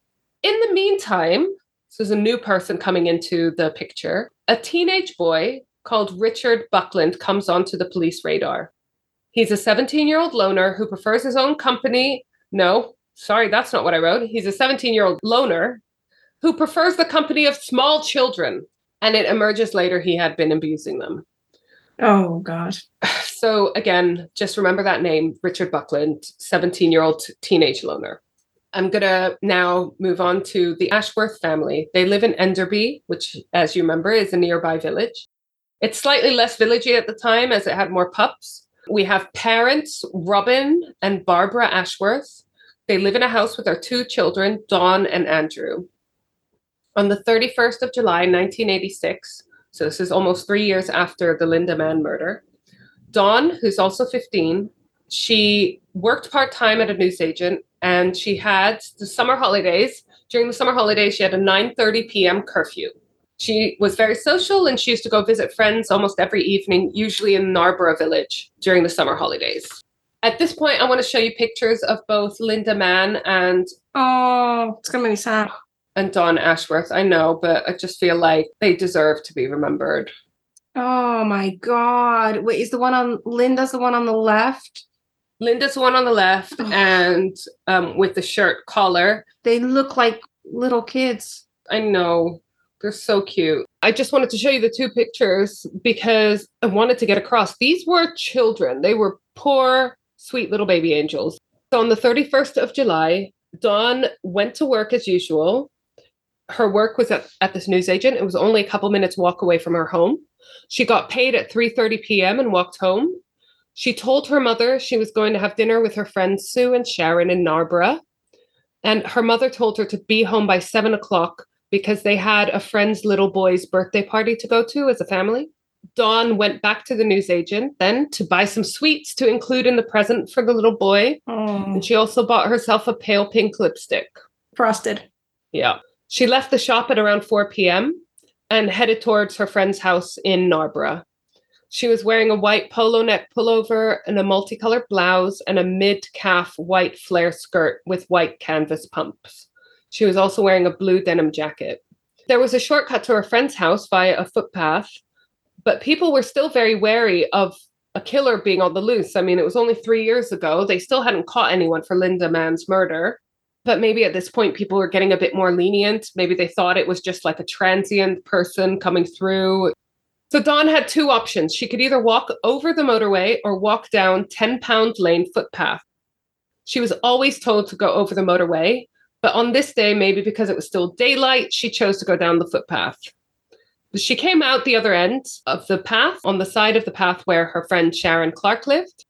In the meantime, this is a new person coming into the picture. A teenage boy called Richard Buckland comes onto the police radar. He's a 17 year old loner who prefers his own company. No, sorry, that's not what I wrote. He's a 17 year old loner who prefers the company of small children. And it emerges later he had been abusing them. Oh God. <sighs> So, again, just remember that name Richard Buckland, 17 year old teenage loner. I'm going to now move on to the Ashworth family. They live in Enderby, which, as you remember, is a nearby village. It's slightly less villagey at the time as it had more pups. We have parents, Robin and Barbara Ashworth. They live in a house with their two children, Dawn and Andrew. On the 31st of July, 1986, so this is almost three years after the Linda Mann murder, Dawn, who's also 15, she worked part time at a newsagent and she had the summer holidays. During the summer holidays, she had a 9:30 p.m. curfew. She was very social and she used to go visit friends almost every evening, usually in Narborough Village during the summer holidays. At this point, I want to show you pictures of both Linda Mann and Oh, it's gonna make me sad. and Dawn Ashworth. I know, but I just feel like they deserve to be remembered. Oh my God. Wait, is the one on Linda's the one on the left? Linda's the one on the left Oh. and um, with the shirt collar. They look like little kids. I know. They're so cute. I just wanted to show you the two pictures because I wanted to get across. These were children. They were poor, sweet little baby angels. So on the 31st of July, Dawn went to work as usual. Her work was at, at this newsagent. It was only a couple minutes walk away from her home. She got paid at 3:30 p.m. and walked home. She told her mother she was going to have dinner with her friends Sue and Sharon in Narborough. And her mother told her to be home by seven o'clock because they had a friend's little boy's birthday party to go to as a family. Dawn went back to the newsagent then to buy some sweets to include in the present for the little boy. Oh, And she also bought herself a pale pink lipstick. frosted. Yeah. She left the shop at around 4 p.m. and headed towards her friend's house in Narborough. She was wearing a white polo neck pullover and a multicolored blouse and a mid calf white flare skirt with white canvas pumps. She was also wearing a blue denim jacket. There was a shortcut to her friend's house via a footpath, but people were still very wary of a killer being on the loose. I mean, it was only three years ago. They still hadn't caught anyone for Linda Mann's murder but maybe at this point people were getting a bit more lenient. Maybe they thought it was just like a transient person coming through. So Dawn had two options. She could either walk over the motorway or walk down 10 pound lane footpath. She was always told to go over the motorway, but on this day, maybe because it was still daylight, she chose to go down the footpath. She came out the other end of the path on the side of the path where her friend Sharon Clark lived.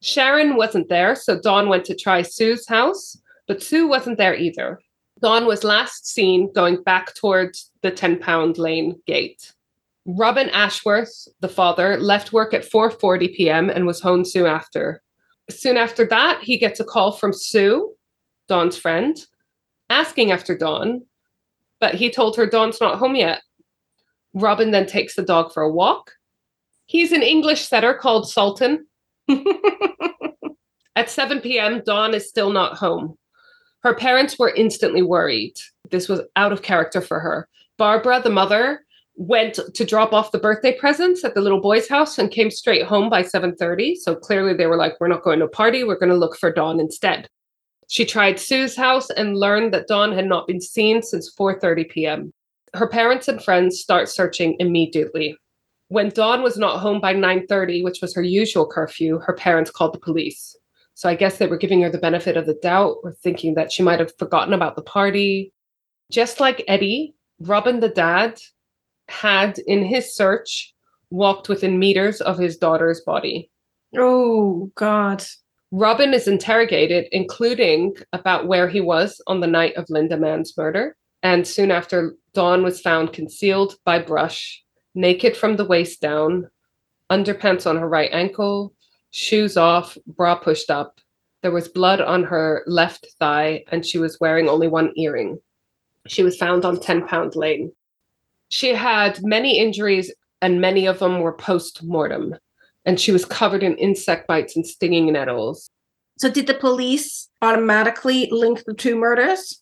Sharon wasn't there, so Dawn went to try Sue's house but Sue wasn't there either. Dawn was last seen going back towards the 10 pound lane gate. Robin Ashworth, the father, left work at 4:40 p.m. and was home soon after. Soon after that, he gets a call from Sue, Dawn's friend, asking after Dawn, but he told her Dawn's not home yet. Robin then takes the dog for a walk. He's an English setter called Sultan. <laughs> At 7 p.m., Dawn is still not home. Her parents were instantly worried. This was out of character for her. Barbara, the mother, went to drop off the birthday presents at the little boy's house and came straight home by 7:30. So clearly they were like we're not going to party, we're going to look for Dawn instead. She tried Sue's house and learned that Dawn had not been seen since 4:30 p.m. Her parents and friends start searching immediately. When Dawn was not home by 9:30, which was her usual curfew, her parents called the police. So I guess they were giving her the benefit of the doubt or thinking that she might have forgotten about the party. Just like Eddie, Robin the dad had, in his search, walked within meters of his daughter's body. Oh, God. Robin is interrogated, including about where he was on the night of Linda Mann's murder. And soon after, Dawn was found concealed by brush, naked from the waist down, underpants on her right ankle, shoes off, bra pushed up. There was blood on her left thigh, and she was wearing only one earring. She was found on 10 Pound Lane. She had many injuries, and many of them were post mortem. And she was covered in insect bites and stinging nettles. So, did the police automatically link the two murders?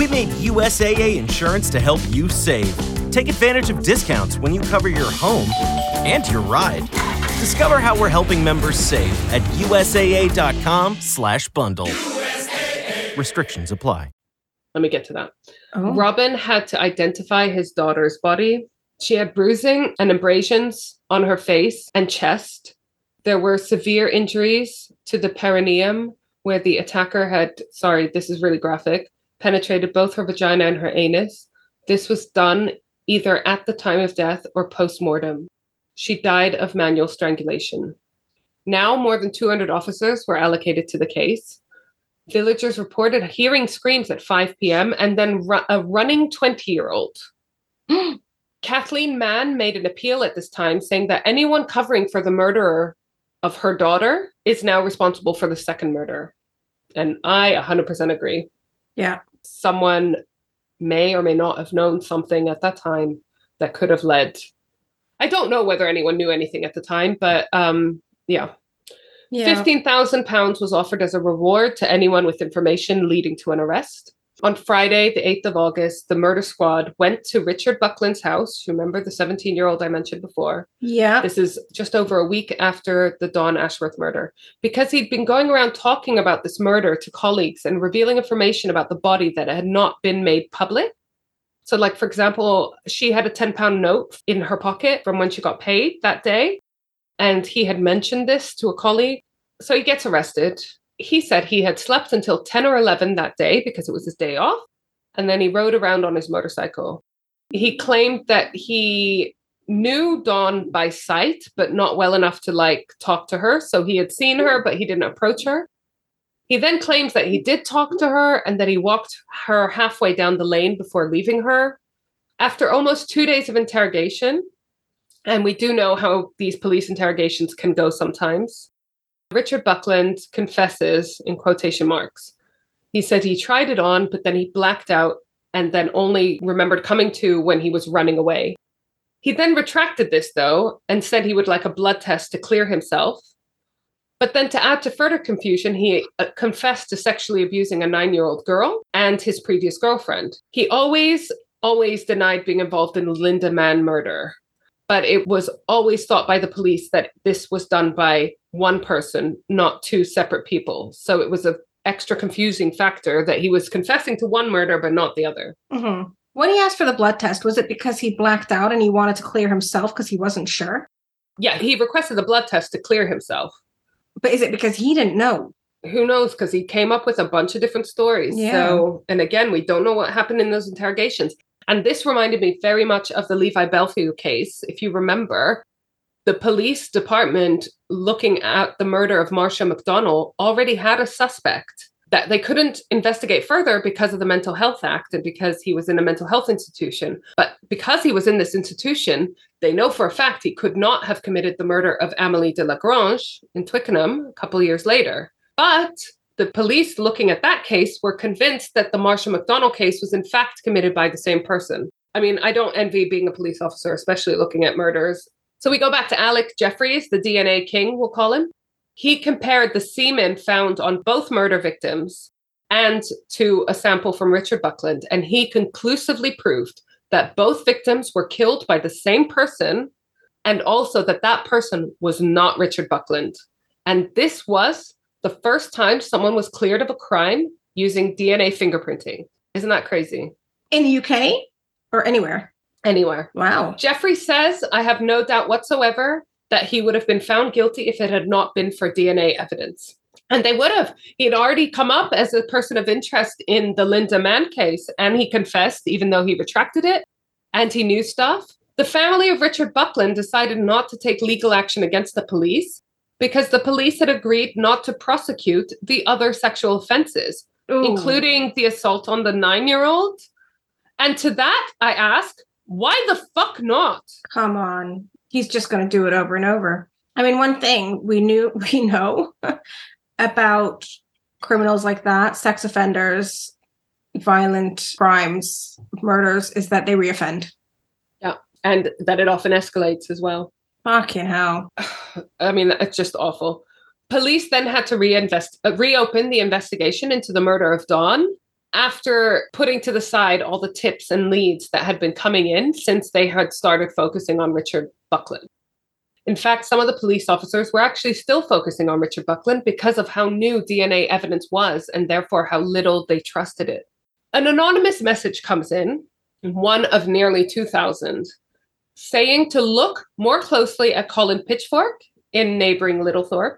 We made USAA insurance to help you save. Take advantage of discounts when you cover your home and your ride. Discover how we're helping members save at usaa.com/bundle. Restrictions apply. Let me get to that. Oh. Robin had to identify his daughter's body. She had bruising and abrasions on her face and chest. There were severe injuries to the perineum where the attacker had, sorry, this is really graphic, penetrated both her vagina and her anus. This was done either at the time of death or post mortem. She died of manual strangulation. Now, more than 200 officers were allocated to the case. Villagers reported hearing screams at 5 p.m. and then ru- a running 20 year old. <gasps> Kathleen Mann made an appeal at this time saying that anyone covering for the murderer of her daughter is now responsible for the second murder. And I 100% agree. Yeah. Someone may or may not have known something at that time that could have led. I don't know whether anyone knew anything at the time, but um, yeah, Yeah. Fifteen thousand pounds was offered as a reward to anyone with information leading to an arrest. On Friday, the 8th of August, the murder squad went to Richard Buckland's house. Remember the 17 year old I mentioned before? Yeah. This is just over a week after the Dawn Ashworth murder. Because he'd been going around talking about this murder to colleagues and revealing information about the body that had not been made public. So, like, for example, she had a 10 pound note in her pocket from when she got paid that day. And he had mentioned this to a colleague. So he gets arrested. He said he had slept until 10 or 11 that day because it was his day off. And then he rode around on his motorcycle. He claimed that he knew Dawn by sight, but not well enough to like talk to her. So he had seen her, but he didn't approach her. He then claims that he did talk to her and that he walked her halfway down the lane before leaving her. After almost two days of interrogation, and we do know how these police interrogations can go sometimes, Richard Buckland confesses in quotation marks. He said he tried it on, but then he blacked out and then only remembered coming to when he was running away. He then retracted this, though, and said he would like a blood test to clear himself. But then, to add to further confusion, he uh, confessed to sexually abusing a nine year old girl and his previous girlfriend. He always, always denied being involved in Linda Mann murder. But it was always thought by the police that this was done by one person, not two separate people. So it was an extra confusing factor that he was confessing to one murder, but not the other. hmm When he asked for the blood test, was it because he blacked out and he wanted to clear himself because he wasn't sure? Yeah, he requested a blood test to clear himself. But is it because he didn't know? who knows because he came up with a bunch of different stories Yeah. so and again we don't know what happened in those interrogations and this reminded me very much of the Levi Bellfield case if you remember. The police department looking at the murder of Marsha McDonnell already had a suspect that they couldn't investigate further because of the mental health act and because he was in a mental health institution. But because he was in this institution they know for a fact he could not have committed the murder of Amélie Delagrange in twickenham a couple years later. But the police looking at that case were convinced that the Marsha McDonnell case was in fact committed by the same person. I mean, I don't envy being a police officer, especially looking at murders. So we go back to Alec Jeffreys, the DNA king, we'll call him. he compared the semen found on both murder victims and to a sample from Richard Buckland, and he conclusively proved that both victims were killed by the same person and also that that person was not Richard Buckland. And this was the first time someone was cleared of a crime using DNA fingerprinting. Isn't that crazy? In the UK or anywhere? Anywhere. Wow. Jeffrey says, I have no doubt whatsoever that he would have been found guilty if it had not been for DNA evidence. And they would have. He had already come up as a person of interest in the Linda Mann case, and he confessed, even though he retracted it, and he knew stuff. The family of Richard Buckland decided not to take legal action against the police because the police had agreed not to prosecute the other sexual offenses, Ooh. including the assault on the nine year old. And to that, I ask, why the fuck not? Come on. He's just going to do it over and over. I mean, one thing we knew, <laughs> we know <laughs> about criminals like that, sex offenders, violent crimes, murders, is that they reoffend. Yeah. And that it often escalates as well. Fucking hell. <sighs> I mean, it's just awful. Police then had to reinvest, uh, reopen the investigation into the murder of Dawn after putting to the side all the tips and leads that had been coming in since they had started focusing on Richard Buckland. In fact, some of the police officers were actually still focusing on Richard Buckland because of how new DNA evidence was and therefore how little they trusted it. An anonymous message comes in, one of nearly 2,000, saying to look more closely at Colin Pitchfork in neighboring Littlethorpe.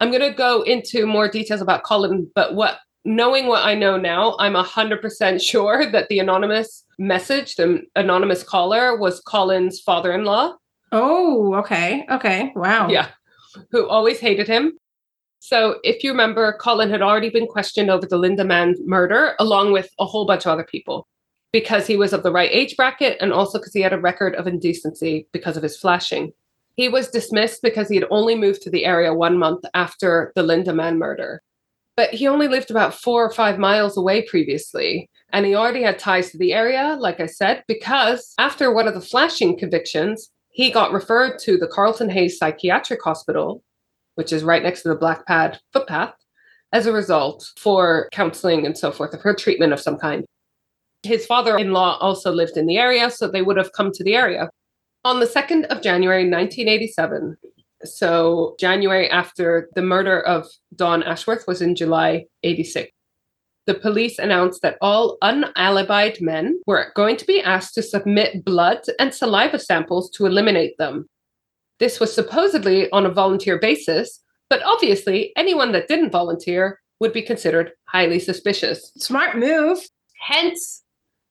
I'm going to go into more details about Colin, but what knowing what I know now, I'm 100% <laughs> sure that the anonymous message, the anonymous caller, was Colin's father in law. Oh, okay. Okay. Wow. Yeah. Who always hated him. So, if you remember, Colin had already been questioned over the Linda Mann murder, along with a whole bunch of other people, because he was of the right age bracket and also because he had a record of indecency because of his flashing. He was dismissed because he had only moved to the area one month after the Linda Mann murder. But he only lived about four or five miles away previously. And he already had ties to the area, like I said, because after one of the flashing convictions, he got referred to the Carlton Hayes Psychiatric Hospital, which is right next to the Black Pad footpath, as a result for counseling and so forth, for treatment of some kind. His father in law also lived in the area, so they would have come to the area. On the 2nd of January 1987, so January after the murder of Dawn Ashworth was in July 86. The police announced that all unalibied men were going to be asked to submit blood and saliva samples to eliminate them. This was supposedly on a volunteer basis, but obviously anyone that didn't volunteer would be considered highly suspicious. Smart move. Hence,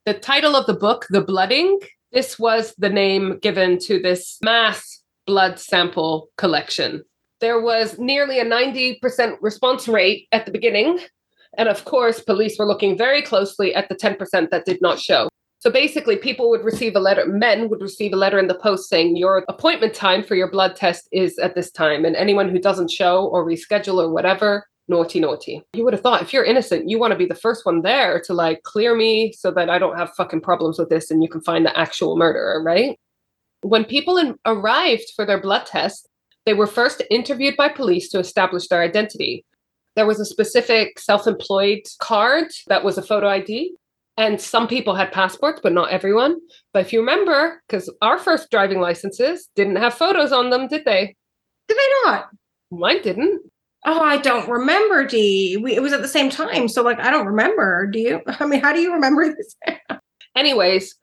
the title of the book, The Blooding, this was the name given to this mass blood sample collection. There was nearly a 90% response rate at the beginning. And of course, police were looking very closely at the 10% that did not show. So basically, people would receive a letter, men would receive a letter in the post saying, Your appointment time for your blood test is at this time. And anyone who doesn't show or reschedule or whatever, naughty, naughty. You would have thought if you're innocent, you want to be the first one there to like clear me so that I don't have fucking problems with this and you can find the actual murderer, right? When people in- arrived for their blood test, they were first interviewed by police to establish their identity. There was a specific self employed card that was a photo ID. And some people had passports, but not everyone. But if you remember, because our first driving licenses didn't have photos on them, did they? Did they not? Mine didn't. Oh, I don't remember, D. We, it was at the same time. So, like, I don't remember. Do you? <laughs> I mean, how do you remember this? <laughs> Anyways,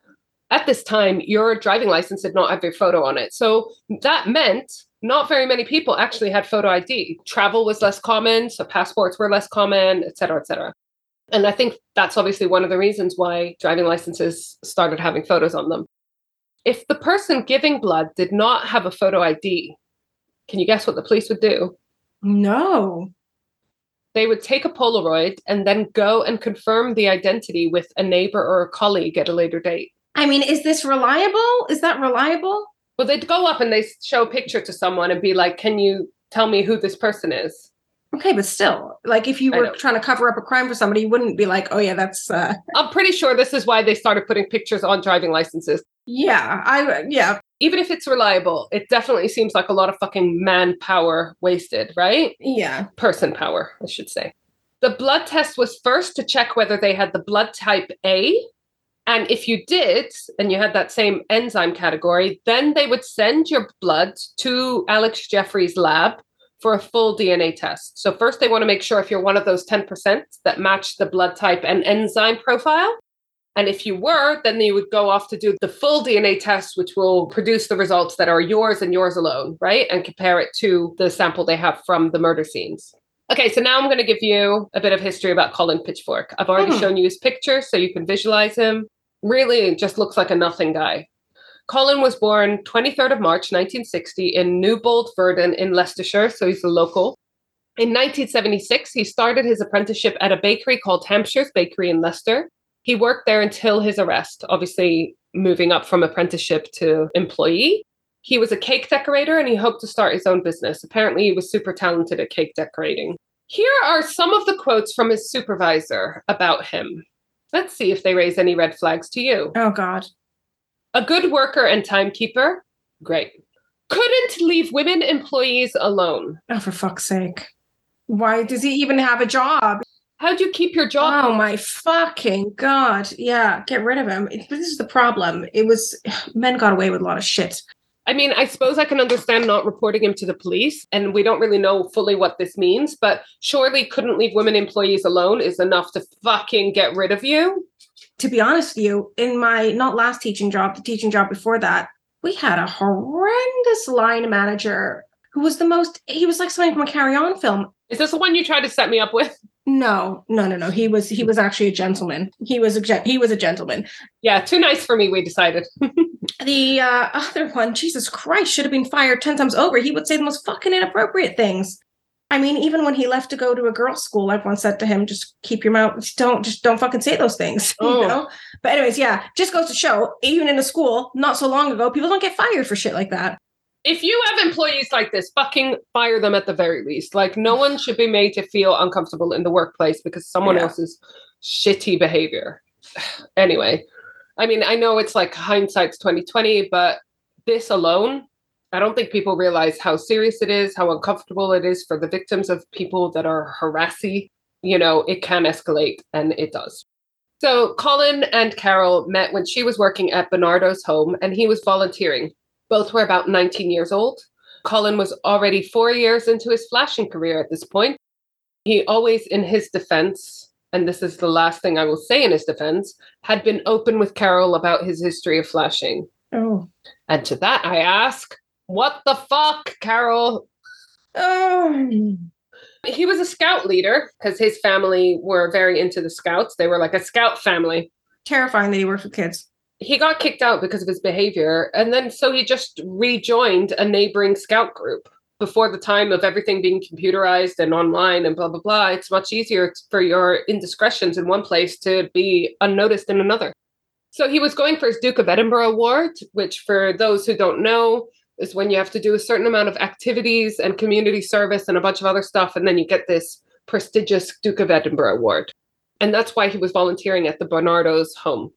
at this time, your driving license did not have your photo on it. So that meant not very many people actually had photo ID. Travel was less common, so passports were less common, et cetera, et cetera. And I think that's obviously one of the reasons why driving licenses started having photos on them. If the person giving blood did not have a photo ID, can you guess what the police would do? No. They would take a Polaroid and then go and confirm the identity with a neighbor or a colleague at a later date. I mean, is this reliable? Is that reliable? Well, they'd go up and they show a picture to someone and be like, "Can you tell me who this person is?" Okay, but still, like if you were trying to cover up a crime for somebody, you wouldn't be like, "Oh yeah, that's uh I'm pretty sure this is why they started putting pictures on driving licenses. yeah, I yeah, even if it's reliable, it definitely seems like a lot of fucking manpower wasted, right? Yeah. Person power, I should say. The blood test was first to check whether they had the blood type A. And if you did, and you had that same enzyme category, then they would send your blood to Alex Jeffreys' lab for a full DNA test. So, first, they want to make sure if you're one of those 10% that match the blood type and enzyme profile. And if you were, then you would go off to do the full DNA test, which will produce the results that are yours and yours alone, right? And compare it to the sample they have from the murder scenes. Okay, so now I'm going to give you a bit of history about Colin Pitchfork. I've already Hmm. shown you his picture so you can visualize him. Really, just looks like a nothing guy. Colin was born 23rd of March 1960 in Newbold Verdon in Leicestershire, so he's a local. In 1976, he started his apprenticeship at a bakery called Hampshire's Bakery in Leicester. He worked there until his arrest, obviously moving up from apprenticeship to employee. He was a cake decorator and he hoped to start his own business. Apparently, he was super talented at cake decorating. Here are some of the quotes from his supervisor about him. Let's see if they raise any red flags to you. Oh God. A good worker and timekeeper. Great. Couldn't leave women employees alone. Oh, for fuck's sake. Why does he even have a job? How do you keep your job? Oh my fucking god! Yeah, get rid of him. It- This is the problem. It was <sighs> men got away with a lot of shit. I mean, I suppose I can understand not reporting him to the police, and we don't really know fully what this means, but surely couldn't leave women employees alone is enough to fucking get rid of you. To be honest with you, in my not last teaching job, the teaching job before that, we had a horrendous line manager who was the most. He was like something from a Carry On film. Is this the one you tried to set me up with? <laughs> No, no, no, no. He was he was actually a gentleman. He was a gen- he was a gentleman. Yeah, too nice for me, we decided. <laughs> The uh, other one, Jesus Christ, should have been fired 10 times over. He would say the most fucking inappropriate things. I mean, even when he left to go to a girls' school, everyone said to him, just keep your mouth, just don't, just don't fucking say those things. <laughs> Oh. You know? But anyways, yeah, just goes to show, even in a school, not so long ago, people don't get fired for shit like that. If you have employees like this, fucking fire them at the very least. Like, no one should be made to feel uncomfortable in the workplace because someone Yeah. else's shitty behavior. <sighs> anyway, I mean, I know it's like hindsight's 2020, but this alone, I don't think people realize how serious it is, how uncomfortable it is for the victims of people that are harassy. You know, it can escalate and it does. So Colin and Carol met when she was working at Barnardo's home and he was volunteering. Both were about 19 years old. Colin was already four years into his flashing career at this point. He always, in his defense, and this is the last thing I will say in his defense, had been open with Carol about his history of flashing. Oh. And to that I ask, what the fuck, Carol? Oh. He was a scout leader because his family were very into the scouts. They were like a scout family. Terrifying that he worked with kids. He got kicked out because of his behavior. And then so he just rejoined a neighboring scout group. Before the time of everything being computerized and online and blah, blah, blah, it's much easier for your indiscretions in one place to be unnoticed in another. So he was going for his Duke of Edinburgh Award, which, for those who don't know, is when you have to do a certain amount of activities and community service and a bunch of other stuff. And then you get this prestigious Duke of Edinburgh Award. And that's why he was volunteering at the Barnardo's home.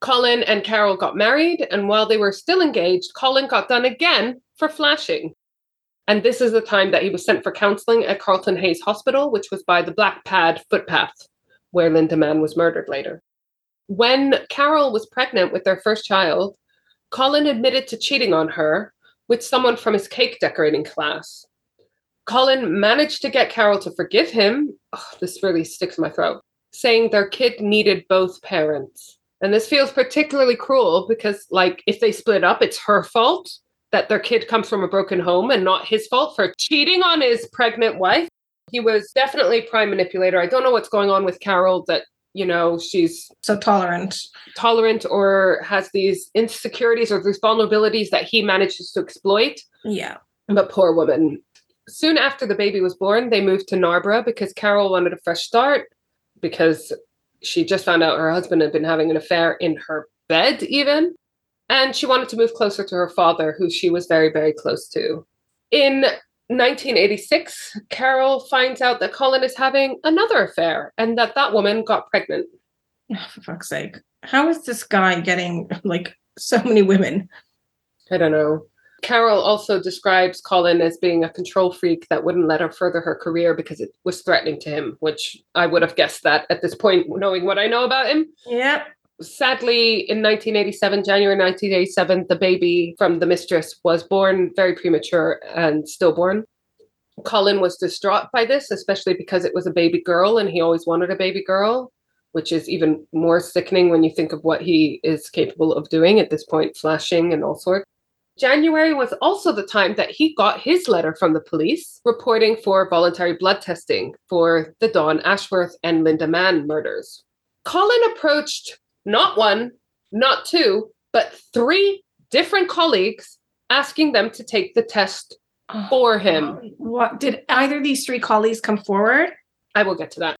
Colin and Carol got married, and while they were still engaged, Colin got done again for flashing. And this is the time that he was sent for counseling at Carlton Hayes Hospital, which was by the Black Pad footpath, where Linda Mann was murdered later. When Carol was pregnant with their first child, Colin admitted to cheating on her with someone from his cake decorating class. Colin managed to get Carol to forgive him. Oh, this really sticks in my throat, saying their kid needed both parents. And this feels particularly cruel because, like, if they split up, it's her fault that their kid comes from a broken home and not his fault for cheating on his pregnant wife. He was definitely prime manipulator. I don't know what's going on with Carol that, you know, she's So tolerant. tolerant or has these insecurities or these vulnerabilities that he manages to exploit. Yeah. But poor woman. Soon after the baby was born, they moved to Narborough because Carol wanted a fresh start because she just found out her husband had been having an affair in her bed, even. And she wanted to move closer to her father, who she was very, very close to. In 1986, Carol finds out that Colin is having another affair and that that woman got pregnant. Oh, for fuck's sake. How is this guy getting like so many women? I don't know. Carol also describes Colin as being a control freak that wouldn't let her further her career because it was threatening to him, which I would have guessed that at this point, knowing what I know about him. Yep. Sadly, in 1987, January 1987, the baby from the mistress was born very premature and stillborn. Colin was distraught by this, especially because it was a baby girl and he always wanted a baby girl, which is even more sickening when you think of what he is capable of doing at this point, flashing and all sorts. January was also the time that he got his letter from the police reporting for voluntary blood testing for the Dawn Ashworth and Linda Mann murders. Colin approached not one, not two, but three different colleagues asking them to take the test oh, for him. What did either of these three colleagues come forward? I will get to that.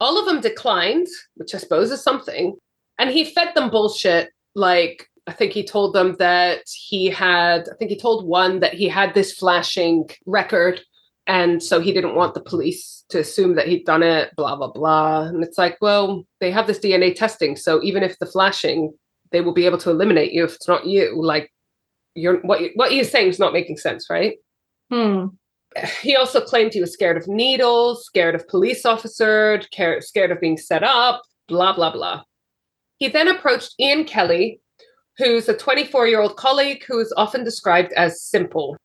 All of them declined, which I suppose is something. And he fed them bullshit. Like, I think he told them that he had, I think he told one that he had this flashing record. And so he didn't want the police to assume that he'd done it, blah, blah, blah. And it's like, well, they have this DNA testing. So even if the flashing, they will be able to eliminate you if it's not you. Like, you're what, you, what he's saying is not making sense, right? Hmm. he also claimed he was scared of needles, scared of police officers, scared of being set up, blah, blah, blah. He then approached Ian Kelly, who's a 24 year old colleague who is often described as simple.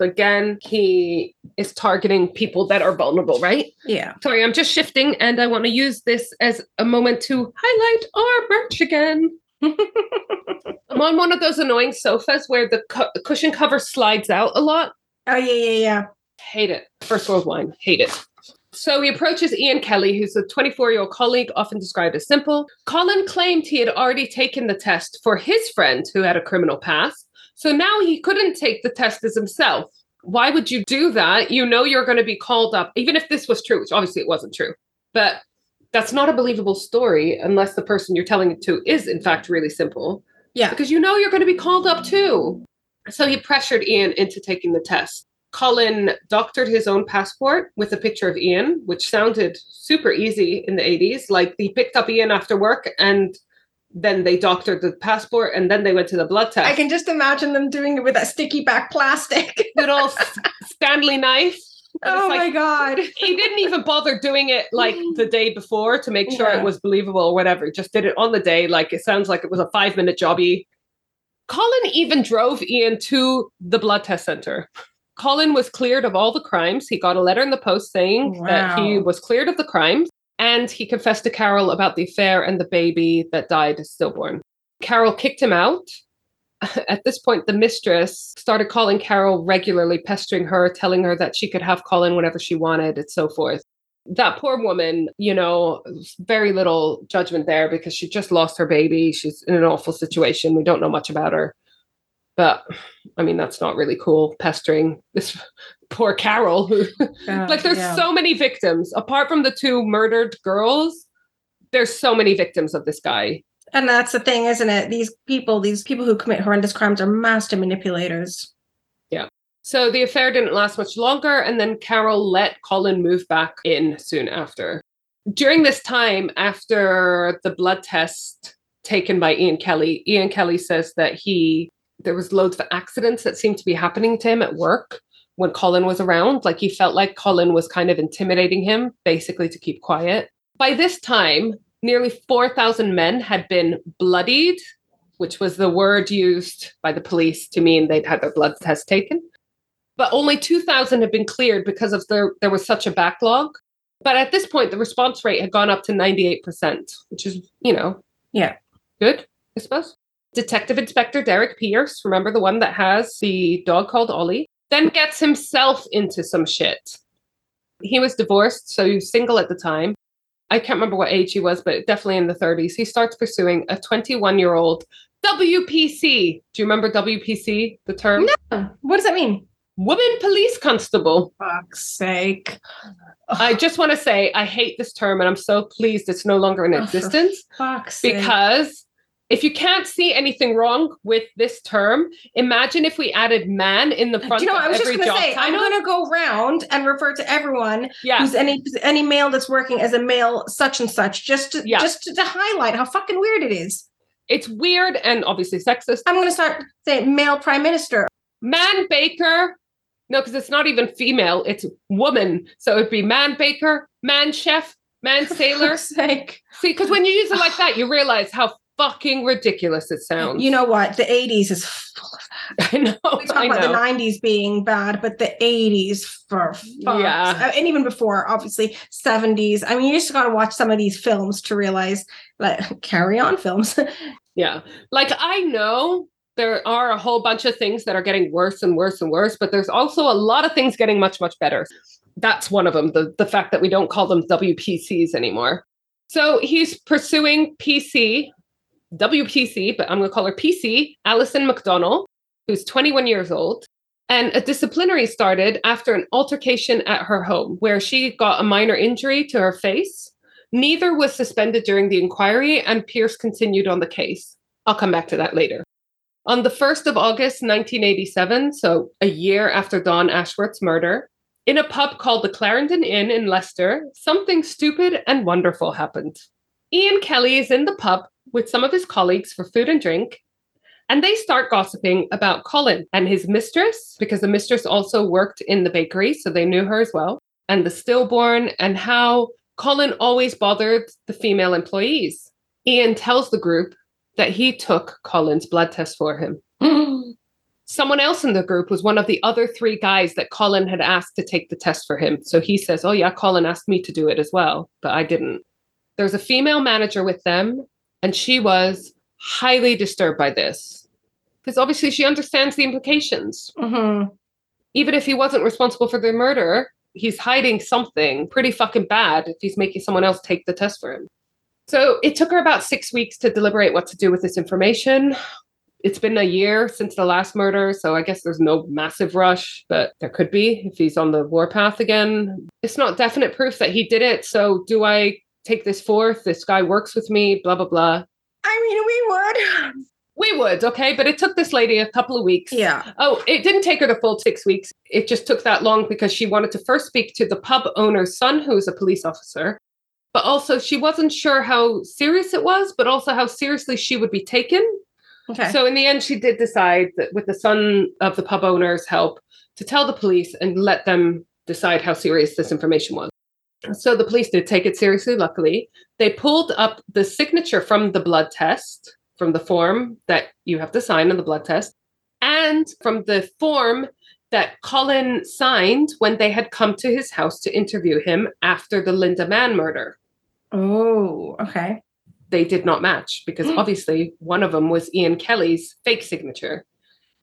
Again, he is targeting people that are vulnerable, right? Yeah. Sorry, I'm just shifting and I want to use this as a moment to highlight our merch again. <laughs> I'm on one of those annoying sofas where the cu- cushion cover slides out a lot. Oh yeah, yeah, yeah. Hate it. First world wine. Hate it. So he approaches Ian Kelly, who's a 24 year old colleague, often described as simple. Colin claimed he had already taken the test for his friend who had a criminal past. So now he couldn't take the test as himself. Why would you do that? You know you're going to be called up, even if this was true, which obviously it wasn't true. But that's not a believable story unless the person you're telling it to is, in fact, really simple. Yeah. Because you know you're going to be called up too. So he pressured Ian into taking the test. Colin doctored his own passport with a picture of Ian, which sounded super easy in the 80s. Like he picked up Ian after work and then they doctored the passport and then they went to the blood test. I can just imagine them doing it with that sticky back plastic. <laughs> Little Stanley knife. And oh like- my god. He didn't even bother doing it like <laughs> the day before to make sure Yeah. it was believable or whatever. He just did it on the day. Like it sounds like it was a five minute jobby. Colin even drove Ian to the blood test center. Colin was cleared of all the crimes. He got a letter in the post saying oh, that he was cleared of the crimes and he confessed to Carol about the affair and the baby that died stillborn. Carol kicked him out. <laughs> At this point, the mistress started calling Carol regularly, pestering her, telling her that she could have Colin whenever she wanted, and so forth. That poor woman, you know, very little judgment there because she just lost her baby. She's in an awful situation. We don't know much about her. But I mean, that's not really cool, pestering this <laughs> poor Carol who like there's yeah. so many victims apart from the two murdered girls there's so many victims of this guy And that's the thing, isn't it? These people, these people who commit horrendous crimes are master manipulators. Yeah. So the affair didn't last much longer and then carol let colin move back in soon after during this time after the blood test taken by ian kelly ian kelly says that he there was loads of accidents that seemed to be happening to him at work when colin was around. Like he felt like colin was kind of intimidating him basically to keep quiet. By this time nearly 4000 men had been bloodied which was the word used by the police to mean they'd had their blood test taken. But only 2000 had been cleared because of there there was such a backlog. But at this point the response rate had gone up to 98% which is you know Yeah. good i suppose detective inspector derek pearce remember the one that has the dog called ollie? Then gets himself into some shit. He was divorced so he was single at the time. I can't remember what age he was but definitely in the 30s he starts pursuing a 21 year old wpc do you remember wpc the term? No. What does that mean? woman police constable. Fuck's sake. I just want to say I hate this term and I'm so pleased it's no longer in Oh, existence Fuck's sake. because if you can't see anything wrong with this term, imagine if we added man in the front Do you know, I was just going to say, I'm going to go round and refer to everyone yeah. who's any any male that's working as a male such and such, just to Yeah. just to, to highlight how fucking weird it is. It's weird and obviously sexist. I'm going to start saying male prime minister. Man baker. No, because it's not even female, it's woman. So it'd be man baker, man chef, man <laughs> sailor. sake. See, because when you use it like that, you realize how fucking ridiculous it sounds. You know what? The 80s is full of <laughs> I know. we talk I about know. the 90s being bad, but the 80s for fuck's- Yeah. uh, and even before, obviously 70s. I mean, you just got to watch some of these films to realize, like, <laughs> carry on films. <laughs> Yeah. Like I know there are a whole bunch of things that are getting worse and worse and worse, but there's also a lot of things getting much, much better. That's one of them, the, the fact that we don't call them WPCs anymore. So he's pursuing PC, WPC, but I'm going to call her PC, Alison McDonnell, who's 21 years old. And a disciplinary started after an altercation at her home where she got a minor injury to her face. Neither was suspended during the inquiry, and Pearce continued on the case. I'll come back to that later. On the 1st of August, 1987, so a year after Dawn Ashworth's murder, in a pub called the Clarendon Inn in Leicester, something stupid and wonderful happened. Ian Kelly is in the pub with some of his colleagues for food and drink, and they start gossiping about Colin and his mistress, because the mistress also worked in the bakery, so they knew her as well, and the stillborn, and how Colin always bothered the female employees. Ian tells the group that he took Colin's blood test for him. <gasps> Someone else in the group was one of the other three guys that Colin had asked to take the test for him. So he says, Oh, yeah, Colin asked me to do it as well, but I didn't. There's a female manager with them, and she was highly disturbed by this because obviously she understands the implications. Mhm. Even if he wasn't responsible for the murder, he's hiding something pretty fucking bad if he's making someone else take the test for him. So it took her about six weeks to deliberate what to do with this information. It's been a year since the last murder, so I guess there's no massive rush, but there could be if he's on the warpath again. It's not definite proof that he did it, so do I take this forth? This guy works with me, blah, blah, blah. I mean, we would. We would, okay, but it took this lady a couple of weeks. Yeah. Oh, it didn't take her the full six weeks. It just took that long because she wanted to first speak to the pub owner's son, who's a police officer. But also, she wasn't sure how serious it was, but also how seriously she would be taken. Okay. So, in the end, she did decide that with the son of the pub owner's help to tell the police and let them decide how serious this information was. So, the police did take it seriously, luckily. They pulled up the signature from the blood test, from the form that you have to sign on the blood test, and from the form that Colin signed when they had come to his house to interview him after the Lynda Mann murder. oh, okay. They did not match because mm. obviously one of them was Ian Kelly's fake signature.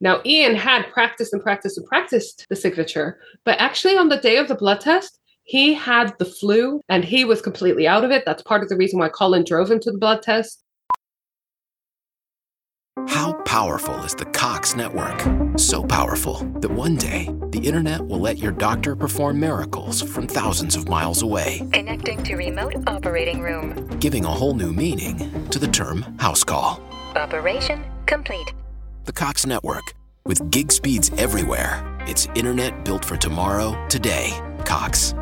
Now, Ian had practiced and practiced and practiced the signature, but actually on the day of the blood test, he had the flu and he was completely out of it. That's part of the reason why Colin drove him to the blood test. How powerful is the Cox network? So powerful that one day the internet will let your doctor perform miracles from thousands of miles away, Connecting to remote operating room. giving a whole new meaning to the term house call. Operation complete. The Cox network, with gig speeds everywhere, it's internet built for tomorrow, today. Cox,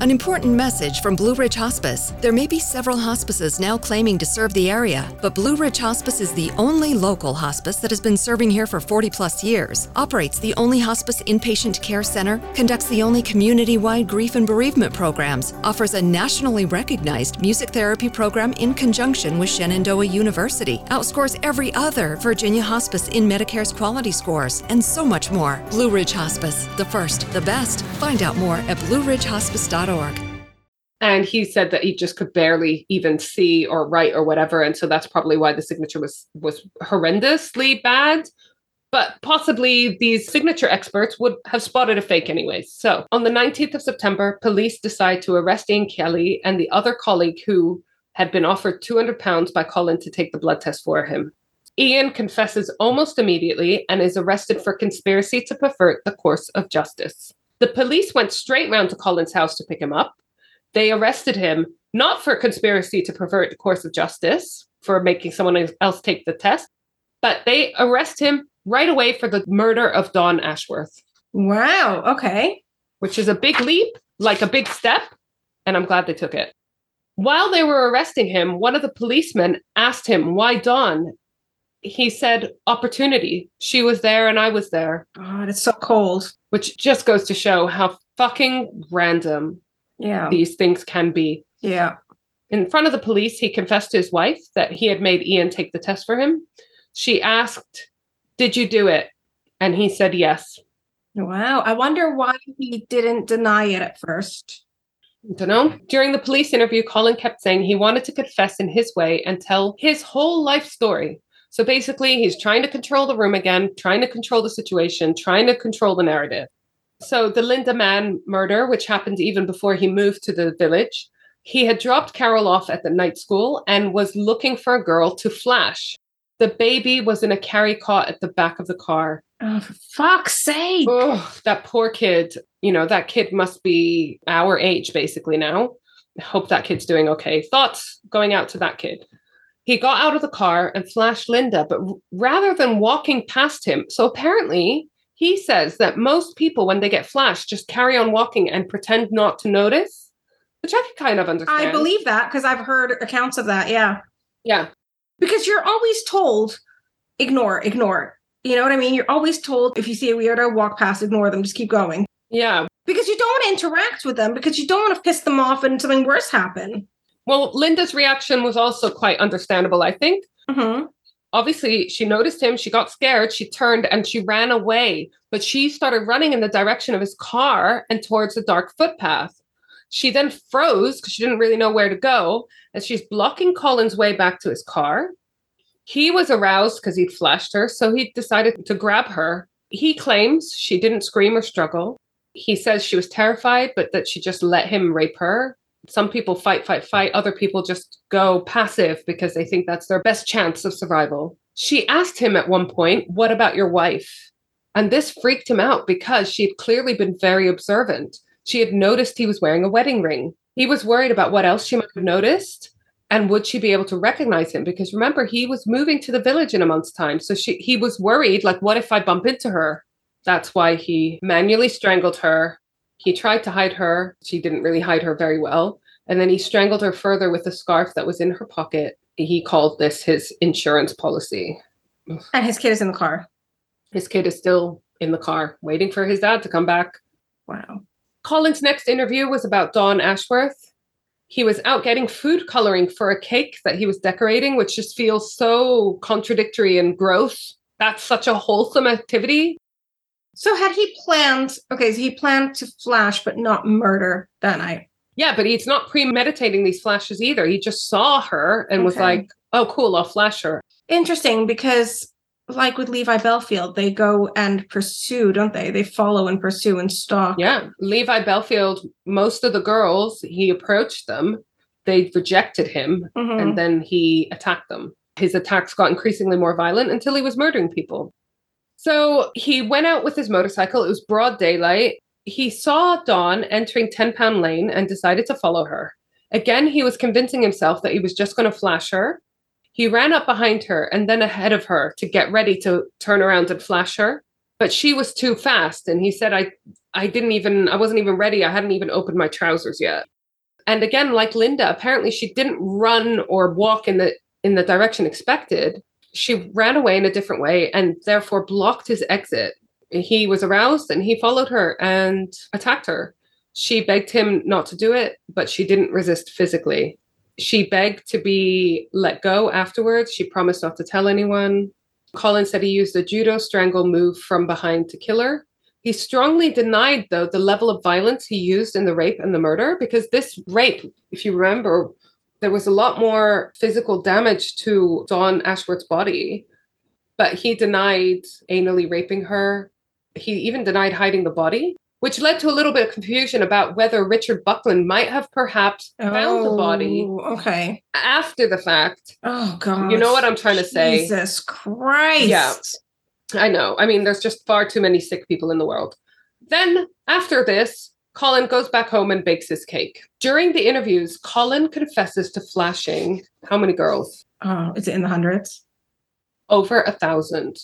An important message from Blue Ridge Hospice. There may be several hospices now claiming to serve the area, but Blue Ridge Hospice is the only local hospice that has been serving here for 40 plus years, operates the only hospice inpatient care center, conducts the only community wide grief and bereavement programs, offers a nationally recognized music therapy program in conjunction with Shenandoah University, outscores every other Virginia hospice in Medicare's quality scores, and so much more. Blue Ridge Hospice, the first, the best. Find out more at And he said that he just could barely even see or write or whatever. And so that's probably why the signature was was horrendously bad. But possibly these signature experts would have spotted a fake anyways. So on the 19th of September, police decide to arrest Ian Kelly and the other colleague who had been offered 200 pounds by Colin to take the blood test for him. Ian confesses almost immediately and is arrested for conspiracy to pervert the course of justice. The police went straight round to Colin's house to pick him up. They arrested him not for conspiracy to pervert the course of justice, for making someone else take the test, but they arrest him right away for the murder of Dawn Ashworth. Wow. Okay. which is a big leap, like a big step, and I'm glad they took it. While they were arresting him, one of the policemen asked him, Why Dawn? He said, Opportunity. She was there and I was there, God, it's so cold. which just goes to show how fucking random Yeah. these things can be. Yeah. In front of the police, he confessed to his wife that he had made Ian take the test for him. She asked, Did you do it? And he said yes. Wow. I wonder why he didn't deny it at first. I don't know. During the police interview, Colin kept saying he wanted to confess in his way and tell his whole life story. So basically, he's trying to control the room again, trying to control the situation, trying to control the narrative. So the Lynda Mann murder, which happened even before he moved to the village, he had dropped Carol off at the night school and was looking for a girl to flash. The baby was in a carry cot at the back of the car. Oh, for fuck's sake. Oh, that poor kid. You know, that kid must be our age basically now. I hope that kid's doing okay. Thoughts going out to that kid. He got out of the car and flashed Lynda, but rather than walking past him, so apparently he says that most people, when they get flashed, just carry on walking and pretend not to notice, which I can kind of understand. I believe that because I've heard accounts of that. Yeah. Yeah. Because you're always told, ignore, ignore. You know what I mean? You're always told if you see a weirdo, walk past, ignore them, just keep going. Yeah. Because you don't want to interact with them because you don't want to piss them off and something worse happen. Well, Lynda's reaction was also quite understandable, I think. Mm-hmm. obviously she noticed him she got scared she turned and she ran away but she started running in the direction of his car and towards the dark footpath. She then froze because she didn't really know where to go and she's blocking colin's way back to his car. He was aroused because he'd flashed her so he decided to grab her. He claims she didn't scream or struggle. He says she was terrified but that she just let him rape her some people fight, fight, fight. Other people just go passive because they think that's their best chance of survival. She asked him at one point, What about your wife? And this freaked him out because she had clearly been very observant. She had noticed he was wearing a wedding ring. He was worried about what else she might have noticed and would she be able to recognize him because remember he was moving to the village in a month's time so she he was worried like what if i bump into her that's why he manually strangled her he tried to hide her. She didn't really hide her very well. And then he strangled her further with a scarf that was in her pocket. He called this his insurance policy. And his kid is in the car. His kid is still in the car, waiting for his dad to come back. Wow. Colin's next interview was about Dawn Ashworth. He was out getting food coloring for a cake that he was decorating, which just feels so contradictory and gross. That's such a wholesome activity. So had he planned, okay, so he planned to flash but not murder that night. Yeah, but he's not premeditating these flashes either. He just saw her and was like, oh, cool, I'll flash her. Interesting because like with Levi Bellfield, they go and pursue, don't they? They follow and pursue and stalk. Yeah. Levi Bellfield, most of the girls, he approached them, they rejected him, Mhm. and then he attacked them. His attacks got increasingly more violent until he was murdering people. So he went out with his motorcycle. It was broad daylight. He saw Dawn entering 10 Pound Lane and decided to follow her. Again, he was convincing himself that he was just going to flash her. He ran up behind her and then ahead of her to get ready to turn around and flash her. But she was too fast. And he said, I, I didn't even, I wasn't even ready. I hadn't even opened my trousers yet. And again, like Lynda, apparently she didn't run or walk in the in the direction expected. She ran away in a different way and therefore blocked his exit. He was aroused and he followed her and attacked her. She begged him not to do it, but she didn't resist physically. She begged to be let go afterwards. She promised not to tell anyone. Colin said he used a judo strangle move from behind to kill her. He strongly denied, though, the level of violence he used in the rape and the murder, because this rape, if you remember, there was a lot more physical damage to Dawn Ashworth's body. But he denied anally raping her. He even denied hiding the body, which led to a little bit of confusion about whether Richard Buckland might have perhaps found the body Oh, Okay. after the fact. Oh god. You know what I'm trying to say? Jesus Christ. Yeah. I know. I mean, there's just far too many sick people in the world. Then, after this, Colin goes back home and bakes his cake. During the interviews, Colin confesses to flashing how many girls? Oh, is it in the hundreds? Over a thousand.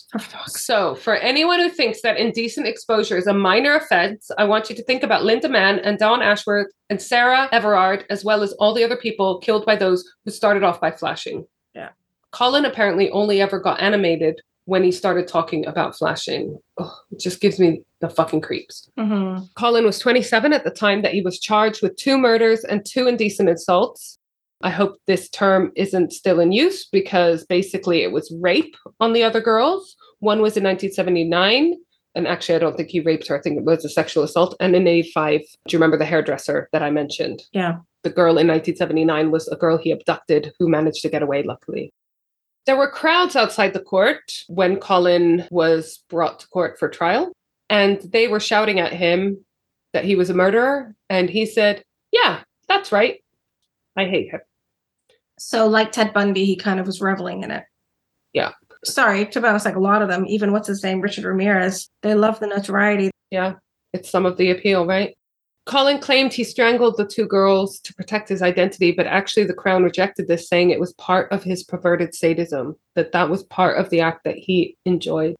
So, for anyone who thinks that indecent exposure is a minor offense, I want you to think about Lynda Mann and Dawn Ashworth and Sarah Everard, as well as all the other people killed by those who started off by flashing. Yeah. Colin apparently only ever got animated when he started talking about flashing. It just gives me the fucking creeps. Mm-hmm. Colin was 27 at the time that he was charged with two murders and two indecent assaults. I hope this term isn't still in use because basically it was rape on the other girls. One was in 1979, and actually, I don't think he raped her. I think it was a sexual assault. And in 85, do you remember the hairdresser that I mentioned? Yeah. The girl in 1979 was a girl he abducted who managed to get away, luckily. There were crowds outside the court when Colin was brought to court for trial, and they were shouting at him that he was a murderer. And he said, Yeah, that's right. I hate him. So, like Ted Bundy, he kind of was reveling in it. Yeah. Sorry, to be honest, like a lot of them, even what's his name, Richard Ramirez, they love the notoriety. Yeah, it's some of the appeal, right? Colin claimed he strangled the two girls to protect his identity, but actually the Crown rejected this, saying it was part of his perverted sadism, that that was part of the act that he enjoyed.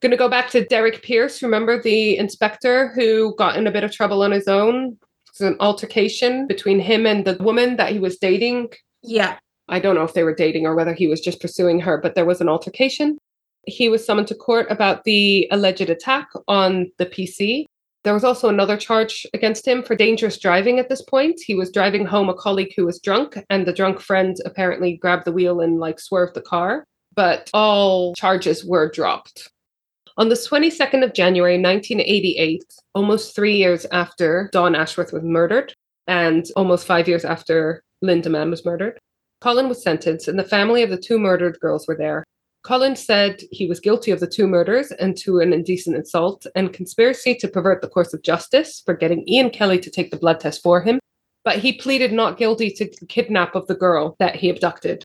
Going to go back to Derek Pearce. Remember the inspector who got in a bit of trouble on his own? An altercation between him and the woman that he was dating. Yeah. I don't know if they were dating or whether he was just pursuing her, but there was an altercation. He was summoned to court about the alleged attack on the PC. There was also another charge against him for dangerous driving at this point. He was driving home a colleague who was drunk, and the drunk friend apparently grabbed the wheel and like swerved the car, but all charges were dropped. On the 22nd of January 1988, almost three years after Dawn Ashworth was murdered, and almost five years after Lynda Mann was murdered, Colin was sentenced, and the family of the two murdered girls were there. Colin said he was guilty of the two murders and to an indecent assault and conspiracy to pervert the course of justice for getting Ian Kelly to take the blood test for him, but he pleaded not guilty to the kidnap of the girl that he abducted.